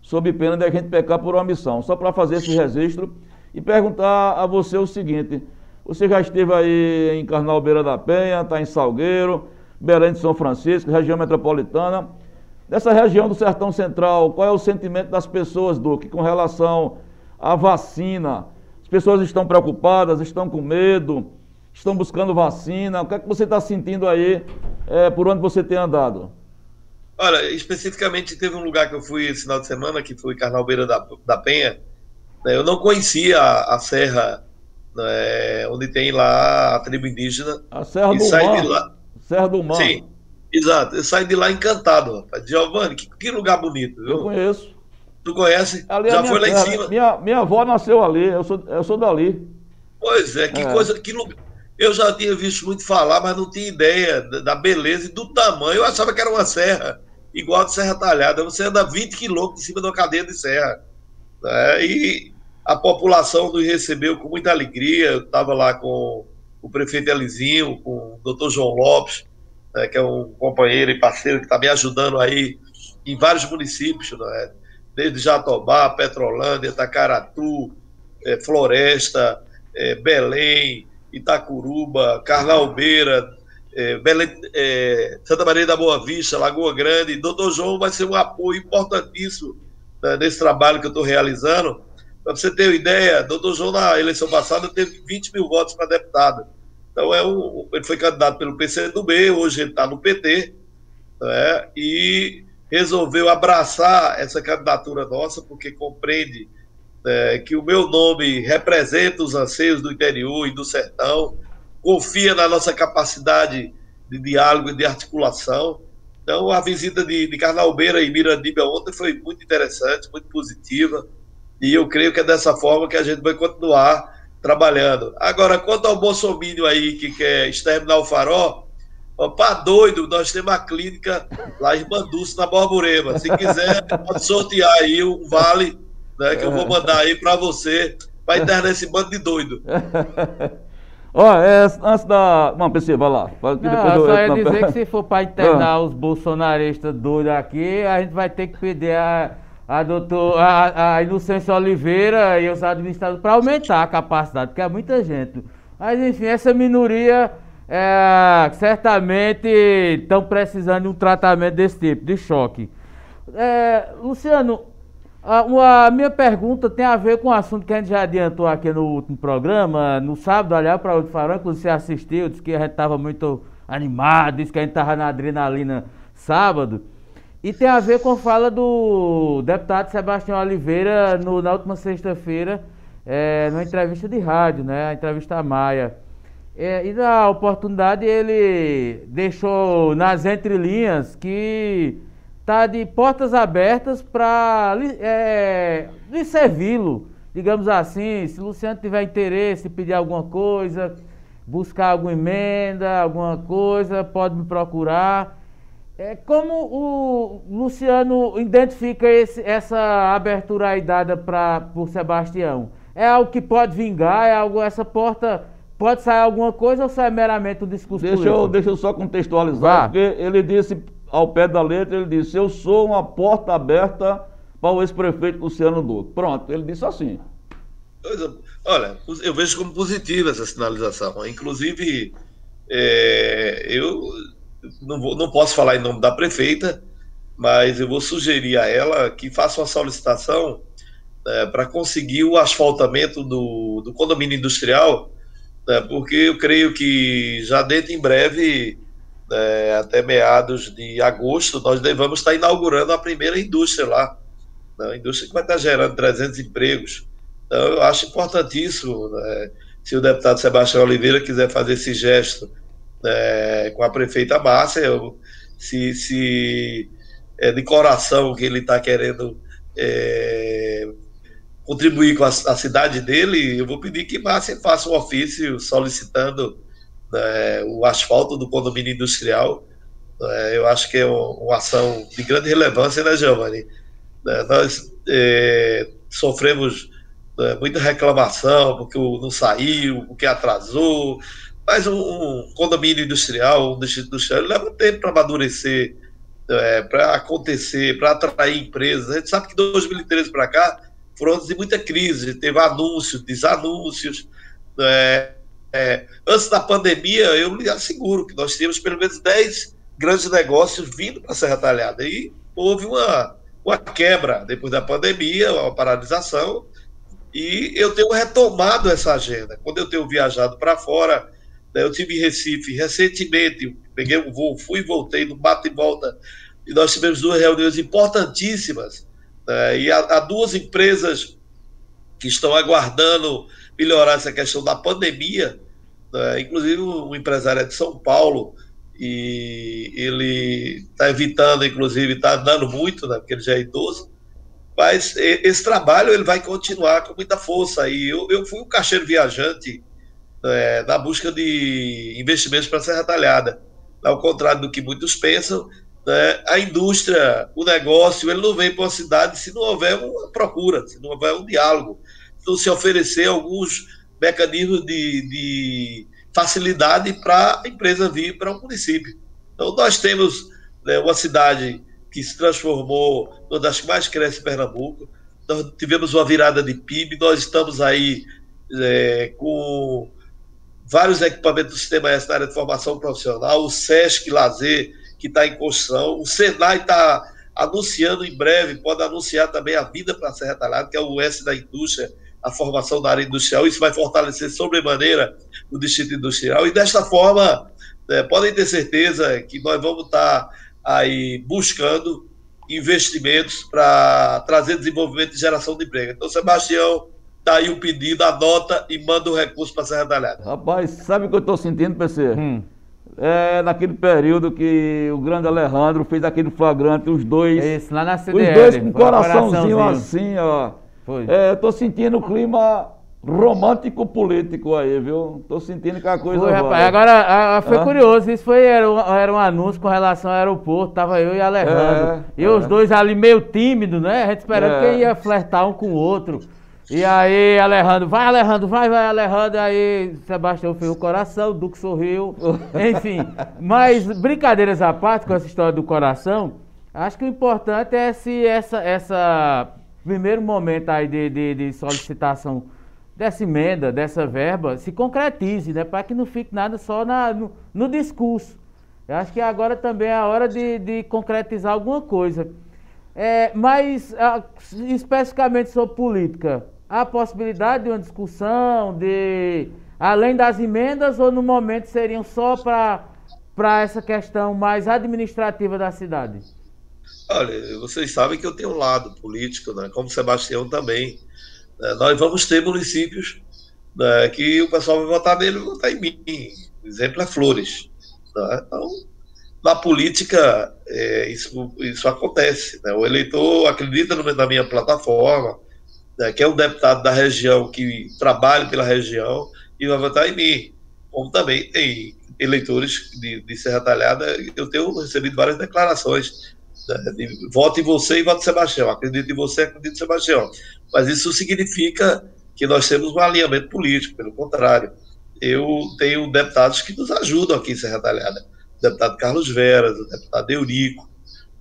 B: sob pena de a gente pecar por omissão. Só para fazer esse registro e perguntar a você o seguinte: você já esteve aí em Carnal Beira da Penha, está em Salgueiro, Belém de São Francisco, região metropolitana. Nessa região do Sertão Central, qual é o sentimento das pessoas, Duque, com relação à vacina? As pessoas estão preocupadas, estão com medo, estão buscando vacina. O que é que você está sentindo aí é, por onde você tem andado?
D: Olha, especificamente teve um lugar que eu fui esse final de semana, que foi Carnalbeira da, da Penha. Né, eu não conhecia a, a serra né, onde tem lá a tribo indígena.
B: A Serra do Mar. Serra do Mar.
D: Sim. Exato, eu saí de lá encantado, rapaz. Giovanni, que, que lugar bonito, viu?
B: Eu conheço.
D: Tu conhece?
B: Ali é Já foi lá em cima? Minha, minha avó nasceu ali, eu sou, eu sou dali.
D: Pois é, que é. coisa, que lugar. Eu já tinha visto muito falar, mas não tinha ideia da beleza e do tamanho. Eu achava que era uma serra, igual a de Serra Talhada. Você anda 20 quilômetros em cima de uma cadeia de serra. Né? E a população nos recebeu com muita alegria. Eu estava lá com o prefeito Elizinho, com o doutor João Lopes, né, que é um companheiro e parceiro que está me ajudando aí em vários municípios, né, desde Jatobá, Petrolândia, Itacaratu, é, Floresta, é, Belém, Itacuruba, Carnalbeira, é, Belém, é, Santa Maria da Boa Vista, Lagoa Grande. Doutor João vai ser um apoio importantíssimo né, nesse trabalho que eu estou realizando. Para você ter uma ideia, doutor João, na eleição passada, teve 20 mil votos para deputado. Então, é um, ele foi candidato pelo PCdoB, hoje ele está no PT, né, e resolveu abraçar essa candidatura nossa, porque compreende é, que o meu nome representa os anseios do interior e do sertão, confia na nossa capacidade de diálogo e de articulação. Então, a visita de, de Carnalbeira e Mirandiba ontem foi muito interessante, muito positiva, e eu creio que é dessa forma que a gente vai continuar trabalhando. Agora, quanto ao Bolsonaro aí que quer exterminar o farol, Opa, doido, nós temos uma clínica lá em Banduço, na Borborema. Se quiser, pode sortear aí um vale, né, que eu vou mandar aí para você, para internar esse bando de doido. (laughs)
B: Ó, é, antes da. Não, PC, vai lá.
C: Não, só ia dizer que se for para internar ah. os bolsonaristas doidos aqui, a gente vai ter que pedir a a, doutor, a, a Inocência Oliveira e os administradores para aumentar a capacidade, porque é muita gente. Mas enfim, essa minoria é, certamente estão precisando de um tratamento desse tipo, de choque. É, Luciano, a, a, minha pergunta tem a ver com o assunto que a gente já adiantou aqui no último programa, no sábado, aliás, para o Farão, que você assistiu, disse que a gente estava muito animado, disse que a gente estava na adrenalina sábado. E tem a ver com a fala do deputado Sebastião Oliveira no, na última sexta-feira, é, numa entrevista de rádio, né? A entrevista à Maia. É, e na oportunidade ele deixou nas entrelinhas que está de portas abertas para é, lhe servi-lo, digamos assim. Se Luciano tiver interesse, pedir alguma coisa, buscar alguma emenda, alguma coisa, pode me procurar. É, como o Luciano identifica esse, essa abertura aí dada pra, por Sebastião? É algo que pode vingar? É algo, essa porta pode sair alguma coisa ou só é meramente um discurso
B: deixa eu, deixa eu só contextualizar, Vá. porque ele disse, ao pé da letra, ele disse, eu sou uma porta aberta para o ex-prefeito Luciano Duque. Pronto, ele disse assim.
D: Olha, eu vejo como positiva essa sinalização. Inclusive, é, eu não, vou, não posso falar em nome da prefeita, mas eu vou sugerir a ela que faça uma solicitação é, para conseguir o asfaltamento do, do condomínio industrial, né, porque eu creio que já dentro em breve né, até meados de agosto, nós devemos estar inaugurando a primeira indústria lá. Né, indústria que vai estar gerando 300 empregos. Então, eu acho importantíssimo, né, se o deputado Sebastião Oliveira quiser fazer esse gesto né, com a prefeita Márcia, eu, se, se é de coração que ele está querendo é, contribuir com a, a, cidade dele, eu vou pedir que Márcia faça um ofício solicitando né, o asfalto do condomínio industrial. Né, eu acho que é uma ação de grande relevância, né, Giovanni? Né, nós é, sofremos muita reclamação porque não saiu, porque atrasou, mas um, um condomínio industrial, um distrito industrial, leva tempo para amadurecer, é, para acontecer, para atrair empresas. A gente sabe que 2013 para cá foram anos de muita crise, teve anúncios, desanúncios. É, é, antes da pandemia, eu lhe asseguro que nós tínhamos pelo menos 10 grandes negócios vindo para a Serra Talhada. E houve uma, uma quebra depois da pandemia, uma paralisação, e eu tenho retomado essa agenda. Quando eu tenho viajado para fora, né, eu tive em Recife recentemente, peguei um voo, fui e voltei no bate e volta, e nós tivemos duas reuniões importantíssimas né? E há, há duas empresas que estão aguardando melhorar essa questão da pandemia, né? inclusive um empresário é de São Paulo, e ele está evitando, inclusive, está andando muito, né, porque ele já é idoso, mas esse trabalho ele vai continuar com muita força. E eu, eu fui um caixeiro viajante né, na busca de investimentos para Serra Talhada. Ao contrário do que muitos pensam, né, a indústria, o negócio, ele não vem para uma cidade se não houver uma procura, se não houver um diálogo, se não se oferecer alguns mecanismos de, de facilidade para a empresa vir para um município. Então, nós temos né, uma cidade que se transformou uma das que mais cresce em Pernambuco, nós tivemos uma virada de PIB, nós estamos aí é, com vários equipamentos do Sistema S na área de formação profissional, o SESC Lazer, que está em construção. O Senai está anunciando em breve, pode anunciar também a vida para a Serra Talhada, que é o S da indústria, a formação da área industrial. Isso vai fortalecer sobremaneira o distrito industrial. E desta forma, né, podem ter certeza que nós vamos estar aí buscando investimentos para trazer desenvolvimento e geração de emprego. Então, Sebastião, tá aí o pedido, anota e manda o recurso para a Serra Talhada.
B: Rapaz, sabe o que eu estou sentindo, PC? Hum é, naquele período que o grande Alejandro fez aquele flagrante, os dois.
C: Isso, lá na CDL.
B: Os dois com um coraçãozinho, assim, ó. Foi. É, tô sentindo o clima romântico político aí, viu? Tô sentindo que a coisa
C: foi. Rapaz, agora a, a, foi ah? curioso, isso foi, era um, era um anúncio com relação ao aeroporto, tava eu e Alejandro. É, e é. os dois ali meio tímidos, né? A gente esperando é. quem ia flertar um com o outro. E aí, Alejandro, vai, Alejandro, vai, vai, Alejandro. Aí, Sebastião fez o coração, o Duque sorriu. (laughs) Enfim, mas brincadeiras à parte com essa história do coração, acho que o importante é se essa, essa primeiro momento aí de, de, de solicitação dessa emenda, dessa verba, se concretize, né? Para que não fique nada só na, no, no discurso. Eu acho que agora também é a hora de, de concretizar alguma coisa. É, mas, a, especificamente sobre política, a possibilidade de uma discussão, de além das emendas, ou no momento seriam só para essa questão mais administrativa da cidade?
D: Olha, vocês sabem que eu tenho um lado político, né? como Sebastião também. Né? Nós vamos ter municípios né, que o pessoal vai votar nele e votar em mim. O exemplo é Flores. Né? Então, na política, é, isso, isso acontece. Né? O eleitor acredita na minha plataforma, né, que é um deputado da região que trabalha pela região e vai votar em mim. Como também tem eleitores de, de Serra Talhada, eu tenho recebido várias declarações de voto em você e voto em Sebastião, acredito em você, acredito em Sebastião. Mas isso significa que nós temos um alinhamento político, pelo contrário. Eu tenho deputados que nos ajudam aqui em Serra Talhada. O deputado Carlos Veras, o deputado Eurico,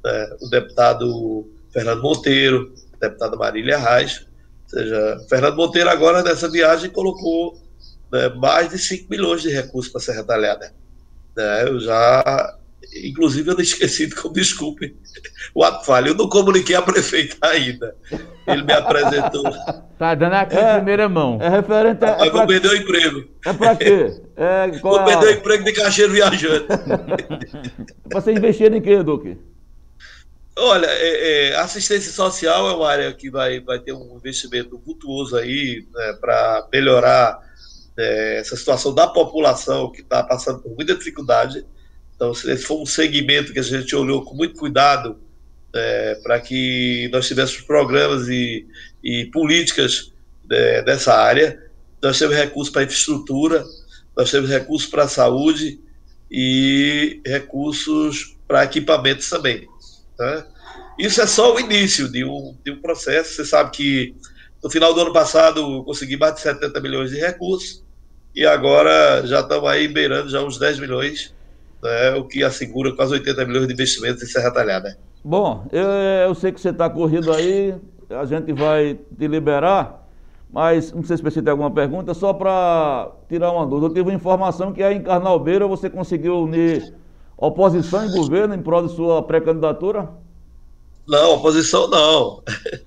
D: né, o deputado Fernando Monteiro, deputada Marília Reis, ou seja, Fernando Monteiro agora nessa viagem colocou né, mais de 5 milhões de recursos para ser retalhada. Né, eu já Inclusive, eu esqueci, como desculpe, o ato falho. Eu não comuniquei a prefeita ainda. Ele me apresentou.
C: Tá dando aqui é, em primeira mão.
B: É referente a.
D: Mas é vou perder o emprego.
B: É pra quê? É,
D: vou perder o emprego de caixeiro viajante. (laughs)
B: Você investir em quê, Duque?
D: Olha, é, é, assistência social é uma área que vai, vai ter um investimento vultuoso aí né, para melhorar é, essa situação da população que está passando por muita dificuldade. Então, esse foi um segmento que a gente olhou com muito cuidado é, para que nós tivéssemos programas e, e políticas é, dessa área. Nós temos recursos para infraestrutura, nós temos recursos para saúde e recursos para equipamentos também. Né? Isso é só o início de um, de um processo. Você sabe que no final do ano passado eu consegui mais de 70 milhões de recursos e agora já estamos aí beirando já uns 10 milhões, né, o que assegura quase 80 milhões de investimentos em Serra Talhada.
B: Bom, eu, eu sei que você está corrido aí, a gente vai te liberar, mas não sei se você tem alguma pergunta, só para tirar uma dúvida. Eu tive uma informação que aí em Carnalbeira você conseguiu unir oposição e governo em prol de sua pré-candidatura?
D: Não, oposição não.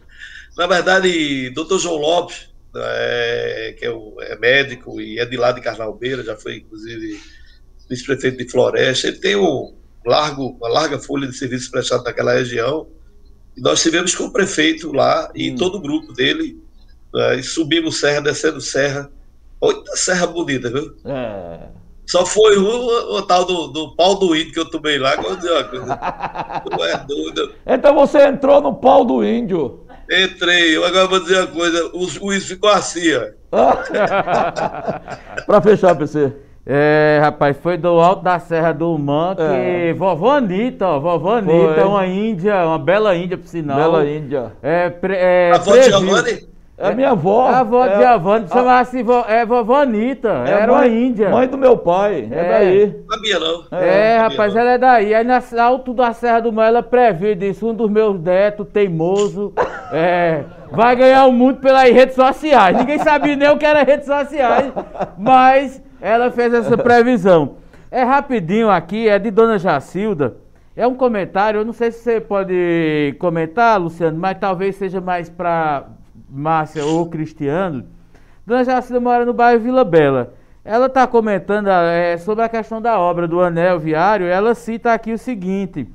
D: (laughs) Na verdade, doutor João Lopes, é, que é, o, é, médico e é de lá de Carnalbeira, já foi inclusive vice-prefeito de Floresta, ele tem um largo, uma larga folha de serviço prestado naquela região. E nós tivemos com o prefeito lá e hum. todo o grupo dele, né, subimos serra, descendo serra. Olha serra bonita, viu? É. Só foi o, o tal do, do pau do índio que eu tomei lá, eu coisa. tu é doido.
B: Então você entrou no pau do índio.
D: Entrei, eu agora vou dizer uma coisa, o juiz ficou assim, ó. (laughs)
B: pra fechar, PC.
C: É, rapaz, foi do alto da Serra do Humã que é. vovó Anitta, ó, vovó Anitta, foi. uma índia, uma bela índia, por sinal.
B: Bela índia.
C: É, pre, é,
D: a de Giovanni?
B: É a minha avó.
C: A avó
B: é,
C: de Giovanni, a... chamava-se vo, é vovó Anitta, é era mãe, uma índia.
B: Mãe do meu pai, é, é daí.
D: Sabia não.
C: É, é rapaz, não. ela é daí. Aí na alto da Serra do Mar, ela previu isso, um dos meus netos, teimoso, é, vai ganhar o mundo pelas redes sociais. Ninguém sabia nem o que era redes sociais, mas ela fez essa (laughs) previsão. É rapidinho aqui, é de Dona Jacilda. É um comentário, eu não sei se você pode comentar, Luciano, mas talvez seja mais para Márcia ou Cristiano, Dona Jacida mora no bairro Vila Bela. Ela está comentando é, sobre a questão da obra do anel viário. Ela cita aqui o seguinte: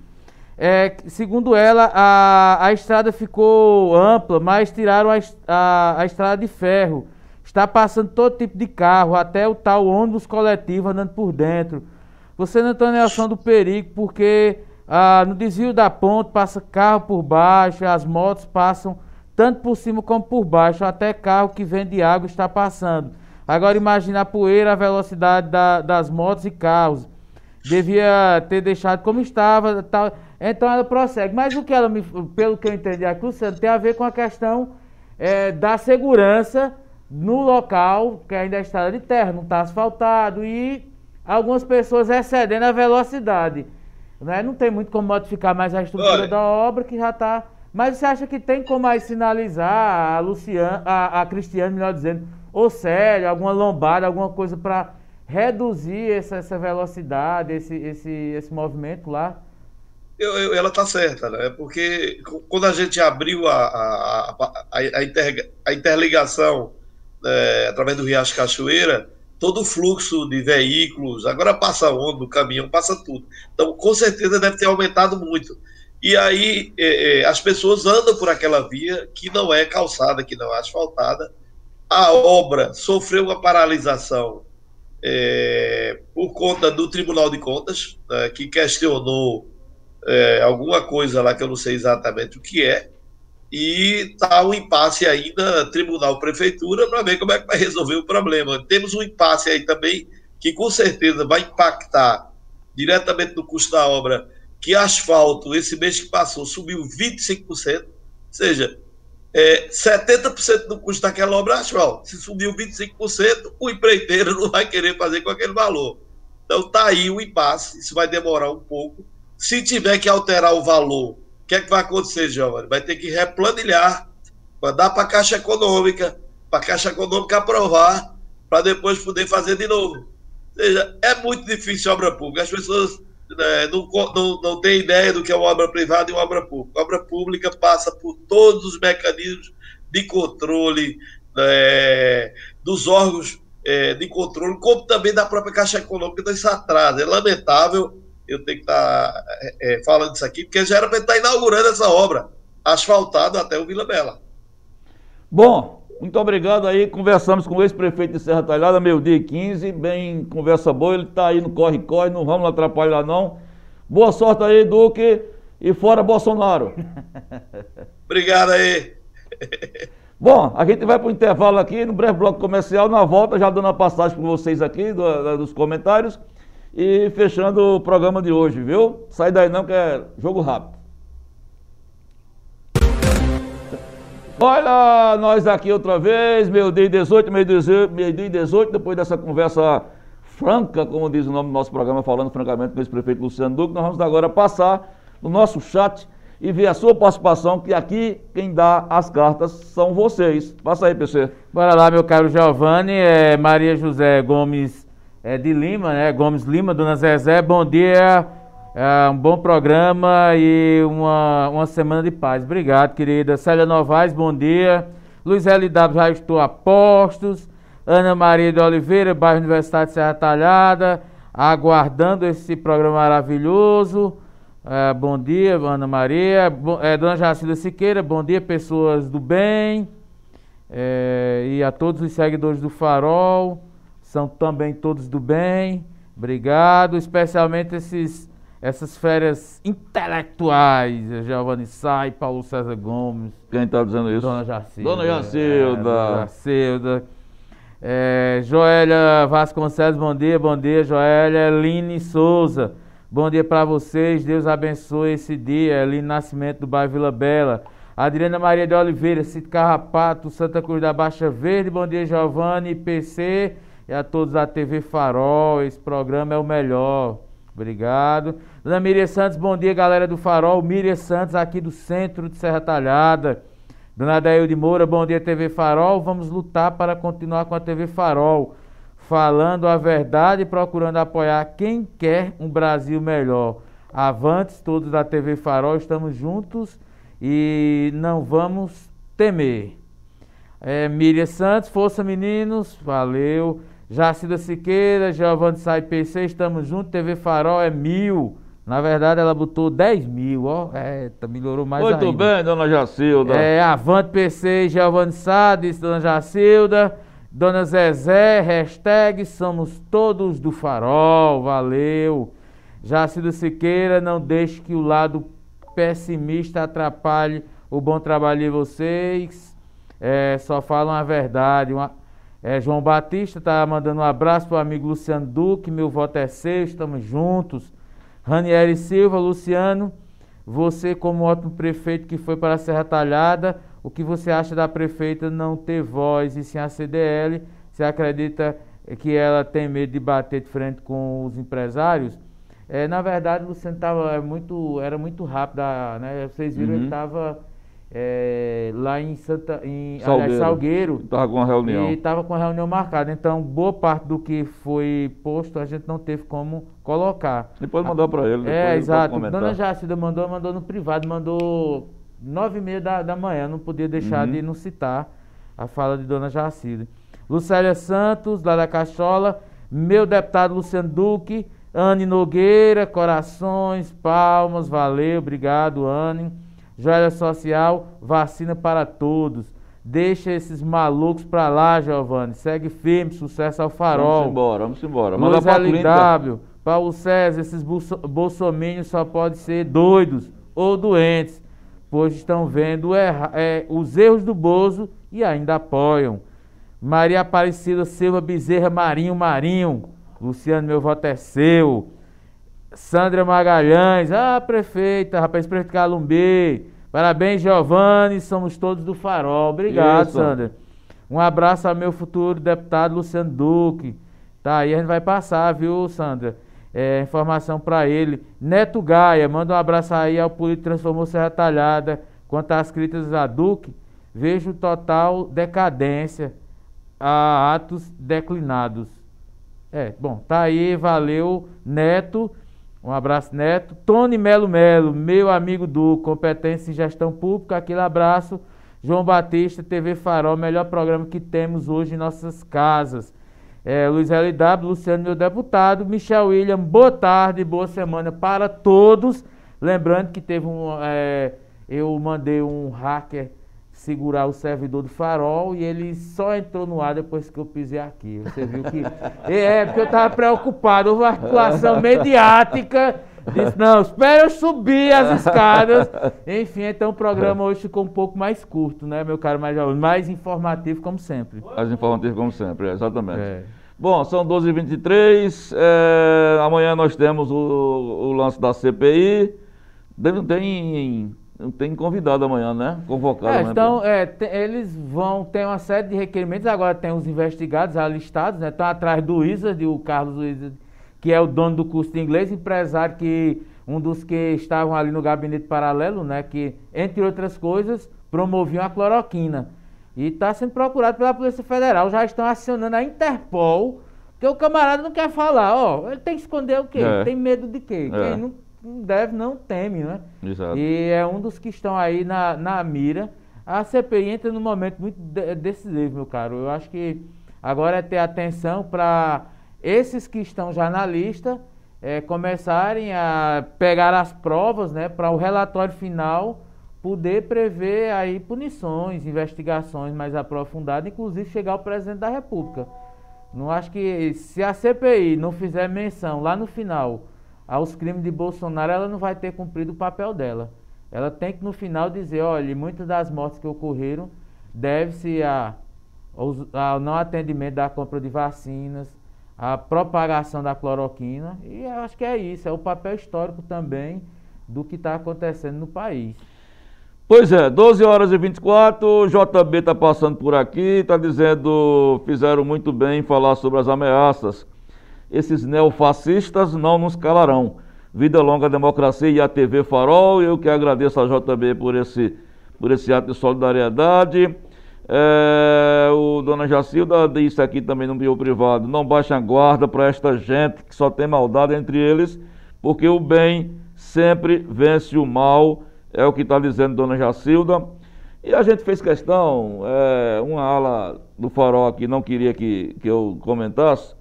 C: é, segundo ela, a, a estrada ficou ampla, mas tiraram a, a, a estrada de ferro. Está passando todo tipo de carro, até o tal ônibus coletivo andando por dentro. Você não tem noção do perigo, porque ah, no desvio da ponte passa carro por baixo, as motos passam tanto por cima como por baixo, até carro que vem de água está passando. Agora imagine a poeira, a velocidade da, das motos e carros. Devia ter deixado como estava. Tal. Então ela prossegue. Mas o que ela me, pelo que eu entendi aqui, Luciano, tem a ver com a questão é, da segurança no local, que ainda é estrada de terra, não está asfaltado, e algumas pessoas excedendo a velocidade. Né? Não tem muito como modificar mais a estrutura Olha. da obra, que já está mas você acha que tem como aí sinalizar a Luciana, a, a Cristiane, melhor dizendo, ou sério, alguma lombada, alguma coisa para reduzir essa, essa velocidade, esse, esse, esse movimento lá?
D: Eu, eu, ela está certa, né? Porque quando a gente abriu a, a, a, a, inter, a interligação é, através do Riacho Cachoeira, todo o fluxo de veículos, agora passa onda, caminhão, passa tudo. Então, com certeza deve ter aumentado muito. E aí é, é, as pessoas andam por aquela via que não é calçada, que não é asfaltada. A obra sofreu uma paralisação é, por conta do Tribunal de Contas, né, que questionou é, alguma coisa lá que eu não sei exatamente o que é, e está um impasse ainda Tribunal Prefeitura para ver como é que vai resolver o problema. Temos um impasse aí também que com certeza vai impactar diretamente no custo da obra que asfalto, esse mês que passou, subiu 25%, ou seja, é, 70% do custo daquela obra é asfalto. Se subiu 25%, o empreiteiro (laughs) não vai querer fazer com aquele valor. Então está aí o impasse, isso vai demorar um pouco. Se tiver que alterar o valor, o que é que vai acontecer, Giovanni? Vai ter que replanilhar, mandar para a Caixa Econômica, para a Caixa Econômica aprovar, para depois poder fazer de novo. Ou seja, é muito difícil obra pública. As pessoas né, não, não, não tem ideia do que é uma obra privada e uma obra pública. A obra pública passa por todos os mecanismos de controle é, dos órgãos é, de controle, como também da própria Caixa Econômica, então isso atrasa. É lamentável eu ter que estar tá, é, é, falando isso aqui, porque já era para estar inaugurando essa obra, asfaltado até o Vila Bela.
B: Bom, muito obrigado aí. Conversamos com o ex-prefeito de Serra Talhada, meio dia 15, bem conversa boa. Ele está aí no corre-corre, não vamos atrapalhar não. Boa sorte aí, Duque, e fora Bolsonaro. (laughs)
D: obrigado aí. (laughs)
B: Bom, a gente vai para o intervalo aqui, no breve bloco comercial, na volta, já dando a passagem para vocês aqui, do, dos comentários, e fechando o programa de hoje, viu? Sai daí não, que é jogo rápido. Olha, nós aqui outra vez, meio dia 18, meio dia 18, depois dessa conversa franca, como diz o nome do nosso programa, falando francamente com o ex-prefeito Luciano Duque, nós vamos agora passar no nosso chat e ver a sua participação, que aqui quem dá as cartas são vocês. Passa aí, PC.
C: Bora lá, meu caro Giovanni. É Maria José Gomes é, de Lima, né? Gomes Lima, Dona Zezé, bom dia. É, um bom programa e uma, uma semana de paz. Obrigado, querida. Célia Novaes, bom dia. Luiz LW, já estou a postos. Ana Maria de Oliveira, bairro Universidade de Serra Talhada, aguardando esse programa maravilhoso. É, bom dia, Ana Maria. É, Dona Jacilda Siqueira, bom dia, pessoas do bem. É, e a todos os seguidores do Farol, são também todos do bem. Obrigado, especialmente esses, essas férias intelectuais. Giovanni Sai, Paulo César Gomes.
B: Quem está dizendo isso?
C: Dona Jacilda.
B: Dona Jacilda. É, Dona
C: Jacilda. É, Joélia Vasconcelos, bom dia, bom dia, Joélia. Line Souza. Bom dia para vocês, Deus abençoe esse dia. Ali Nascimento do bairro Vila Bela. Adriana Maria de Oliveira, Cito Carrapato, Santa Cruz da Baixa Verde. Bom dia, Giovanni, PC e a todos da TV Farol. Esse programa é o melhor. Obrigado. Dona Miriam Santos, bom dia, galera do Farol. Miriam Santos, aqui do centro de Serra Talhada. Dona Adail de Moura, bom dia, TV Farol. Vamos lutar para continuar com a TV Farol falando a verdade e procurando apoiar quem quer um Brasil melhor. Avantes, todos da TV Farol, estamos juntos e não vamos temer. É, Miriam Santos, força meninos, valeu. Jacida Siqueira, Giovanni Sai PC, estamos juntos. TV Farol é mil. Na verdade, ela botou 10 mil, ó. É, melhorou mais
B: Muito
C: ainda.
B: bem, dona Jacilda.
C: É, Avante PC, Giovanni Sá, disse dona Jacilda. Dona Zezé, hashtag somos todos do farol, valeu. Jacildo Siqueira, não deixe que o lado pessimista atrapalhe o bom trabalho de vocês. É, só falam a verdade. Uma, é, João Batista está mandando um abraço para o amigo Luciano Duque, meu voto é seu, estamos juntos. Ranieri Silva, Luciano, você como ótimo prefeito que foi para a Serra Talhada, o que você acha da prefeita não ter voz e sim a CDL? Você acredita que ela tem medo de bater de frente com os empresários? É, na verdade, Luciano tava muito, era muito rápido, né? Vocês viram, uhum. ele estava é, lá em Santa, em
B: Salgueiro. Aliás,
C: Salgueiro.
B: Estava com uma reunião.
C: E estava com a reunião marcada. Então, boa parte do que foi posto a gente não teve como colocar.
B: Depois mandou para ele.
C: É, exato. Dona Jacida mandou, mandou no privado, mandou nove e meia da, da manhã, não podia deixar uhum. de não citar a fala de Dona Jacilda. Lucélia Santos, lá da Cachola, meu deputado Luciano Duque, Anne Nogueira, corações, palmas, valeu, obrigado, Anne. Joia Social, vacina para todos. Deixa esses malucos pra lá, Giovanni. Segue firme, sucesso ao farol.
B: Vamos embora, vamos embora.
C: Manda Luiz LW, Paulo César, esses bolsominions só podem ser doidos ou doentes pois estão vendo é, os erros do Bozo e ainda apoiam. Maria Aparecida Silva Bezerra Marinho Marinho. Luciano, meu voto é seu. Sandra Magalhães, ah, prefeita, rapaz, prefeito Calumbi. Parabéns, Giovanni, somos todos do Farol. Obrigado, Isso. Sandra. Um abraço ao meu futuro deputado Luciano Duque. Tá aí, a gente vai passar, viu, Sandra? é, informação para ele. Neto Gaia, manda um abraço aí ao Político Transformou Serra Talhada. Quanto às críticas a Duque, vejo total decadência a atos declinados. É, bom, tá aí, valeu, Neto. Um abraço, Neto. Tony Melo Melo, meu amigo do Competência em Gestão Pública, aquele abraço. João Batista, TV Farol, melhor programa que temos hoje em nossas casas. É, Luiz LW, Luciano, meu deputado. Michel William, boa tarde, boa semana para todos. Lembrando que teve um. É, eu mandei um hacker segurar o servidor do farol e ele só entrou no ar depois que eu pisei aqui. Você viu que. (laughs) É, porque eu estava preocupado, houve uma articulação (laughs) mediática. Disse, não, espera eu subir as escadas. Enfim, então o programa hoje ficou um pouco mais curto, né, meu caro mais Mais informativo, como sempre.
B: Mais informativo, como sempre, exatamente. É. Bom, são 12h23. É, amanhã nós temos o, o lance da CPI. Não tem, não tem convidado amanhã, né? Convocado.
C: É, então, é, eles vão ter uma série de requerimentos. Agora tem os investigados alistados, né? Estão atrás do Wizard, o Carlos Wizard, que é o dono do curso de inglês, empresário que um dos que estavam ali no gabinete paralelo, né? Que, entre outras coisas, promoviam a cloroquina. E está sendo procurado pela Polícia Federal. Já estão acionando a Interpol, porque o camarada não quer falar. Ó, ele tem que esconder o quê? É. Tem medo de quê? É. Quem não deve, não teme, né? Exato. E é um dos que estão aí na, na mira. A CPI entra num momento muito decisivo, meu caro. Eu acho que agora é ter atenção para esses que estão já na lista é, começarem a pegar as provas, né, para o relatório final poder prever aí punições, investigações mais aprofundadas, inclusive chegar ao presidente da República. Não acho que se a CPI não fizer menção lá no final aos crimes de Bolsonaro, ela não vai ter cumprido o papel dela. Ela tem que no final dizer, olha, muitas das mortes que ocorreram deve-se a, ao não atendimento da compra de vacinas, à propagação da cloroquina, e eu acho que é isso, é o papel histórico também do que está acontecendo no país.
B: Pois é, 12 horas e 24, o JB está passando por aqui, está dizendo, fizeram muito bem em falar sobre as ameaças. Esses neofascistas não nos calarão. Vida longa democracia e a TV Farol, eu que agradeço a JB por esse, por esse ato de solidariedade. É, o Dona Jacilda disse aqui também no meu privado, não baixem a guarda para esta gente que só tem maldade entre eles, porque o bem sempre vence o mal é o que está dizendo Dona Jacilda. E a gente fez questão, é, uma ala do farol aqui não queria que, que eu comentasse,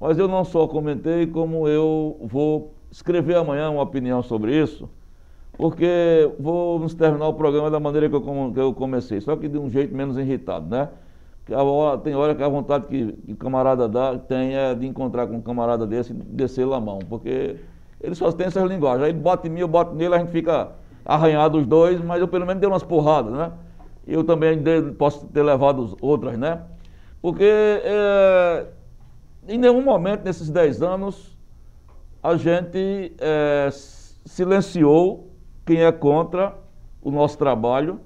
B: mas eu não só comentei, como eu vou escrever amanhã uma opinião sobre isso, porque vamos terminar o programa da maneira que eu, comecei, só que de um jeito menos irritado, né? Hora, tem hora que a vontade que, que camarada dá, tem é de encontrar com um camarada desse e descer a mão, porque ele só tem essas linguagens. Aí ele bota em mim, eu boto nele, a gente fica arranhado os dois, mas eu pelo menos dei umas porradas, né? Eu também posso ter levado outras, né? Porque é, em nenhum momento nesses 10 anos a gente é, silenciou quem é contra o nosso trabalho,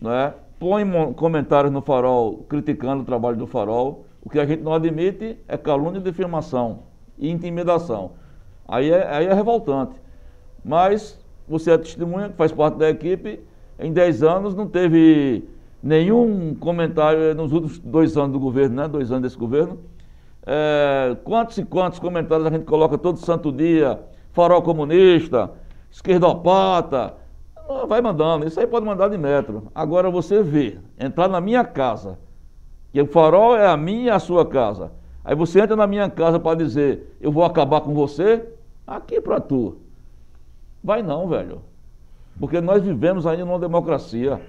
B: né? põe comentários no farol criticando o trabalho do farol. O que a gente não admite é calúnia, difamação e intimidação. Aí é, aí é revoltante. Mas você é testemunha, faz parte da equipe, em 10 anos não teve nenhum comentário nos últimos dois anos do governo, né? Dois anos desse governo. É, quantos e quantos comentários a gente coloca todo santo dia? Farol comunista, esquerdopata. Vai mandando, isso aí pode mandar de metro. Agora você vê, entrar na minha casa, que o farol é a minha e a sua casa. Aí você entra na minha casa para dizer, eu vou acabar com você, aqui para tu. Vai não, velho. Porque nós vivemos ainda numa democracia.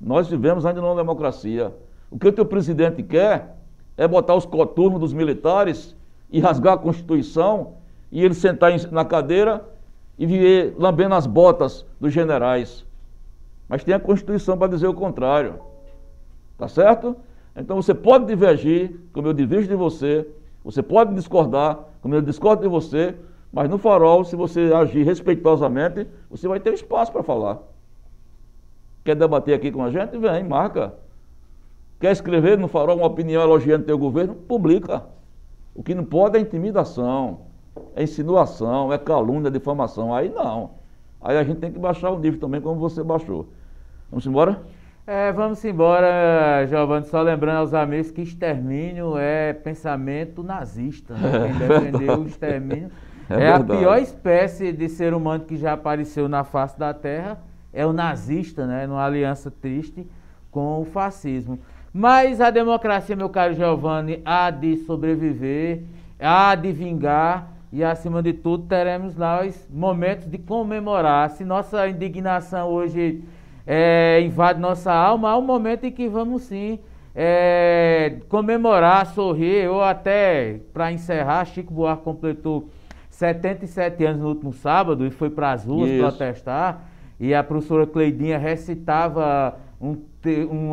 B: Nós vivemos ainda numa democracia. O que o teu presidente quer é botar os coturnos dos militares e rasgar a Constituição e ele sentar na cadeira e viver lambendo as botas dos generais. Mas tem a Constituição para dizer o contrário. Tá certo? Então você pode divergir, como eu divirjo de você, você pode discordar, como eu discordo de você, mas no farol, se você agir respeitosamente, você vai ter espaço para falar. Quer debater aqui com a gente? Vem, marca. Quer escrever no farol uma opinião elogiando teu governo? Publica. O que não pode é intimidação, é insinuação, é calúnia, é difamação. Aí não. Aí a gente tem que baixar o nível também, como você baixou. Vamos embora?
C: É, vamos embora, Giovanni. Só lembrando aos amigos que extermínio é pensamento nazista. Né? Quem (laughs) defendeu o extermínio É, é a pior espécie de ser humano que já apareceu na face da Terra, é o nazista, né? Numa aliança triste com o fascismo. Mas a democracia, meu caro Giovanni, há de sobreviver, há de vingar e, acima de tudo, teremos nós momentos de comemorar. Se nossa indignação hoje é, invade nossa alma, há um momento em que vamos sim é, comemorar, sorrir, ou até, para encerrar, Chico Buarque completou 77 anos no último sábado e foi para as ruas Isso. protestar. E a professora Cleidinha recitava um, um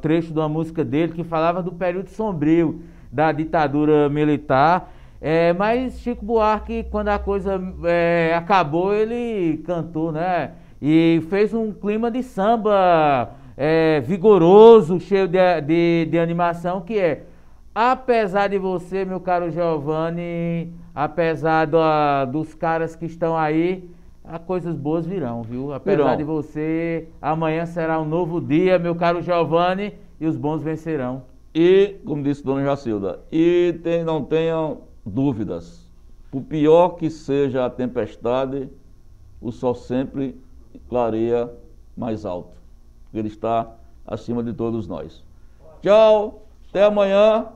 C: trecho de uma música dele que falava do período sombrio da ditadura militar. É, mas Chico Buarque, quando a coisa é, acabou, ele cantou, né? E fez um clima de samba é, vigoroso, cheio de, de, de animação, que é apesar de você, meu caro Giovanni, apesar do, dos caras que estão aí, as coisas boas virão, viu? Apesar virão. de você, amanhã será um novo dia, meu caro Giovanni, e os bons vencerão.
B: E, como disse Dona Jacilda, e tem, não tenham dúvidas, por pior que seja a tempestade, o sol sempre clareia mais alto. Ele está acima de todos nós. Tchau, até amanhã.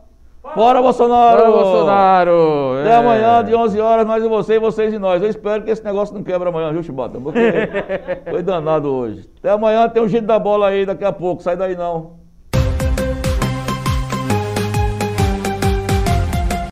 B: Fora Bolsonaro! Fora
C: Bolsonaro!
B: Até é. amanhã, de 11 horas, nós e você, e vocês e nós. Eu espero que esse negócio não quebre amanhã, viu, Chibata? Porque (laughs) foi danado hoje. Até amanhã, tem um giro da bola aí daqui a pouco. Sai daí não.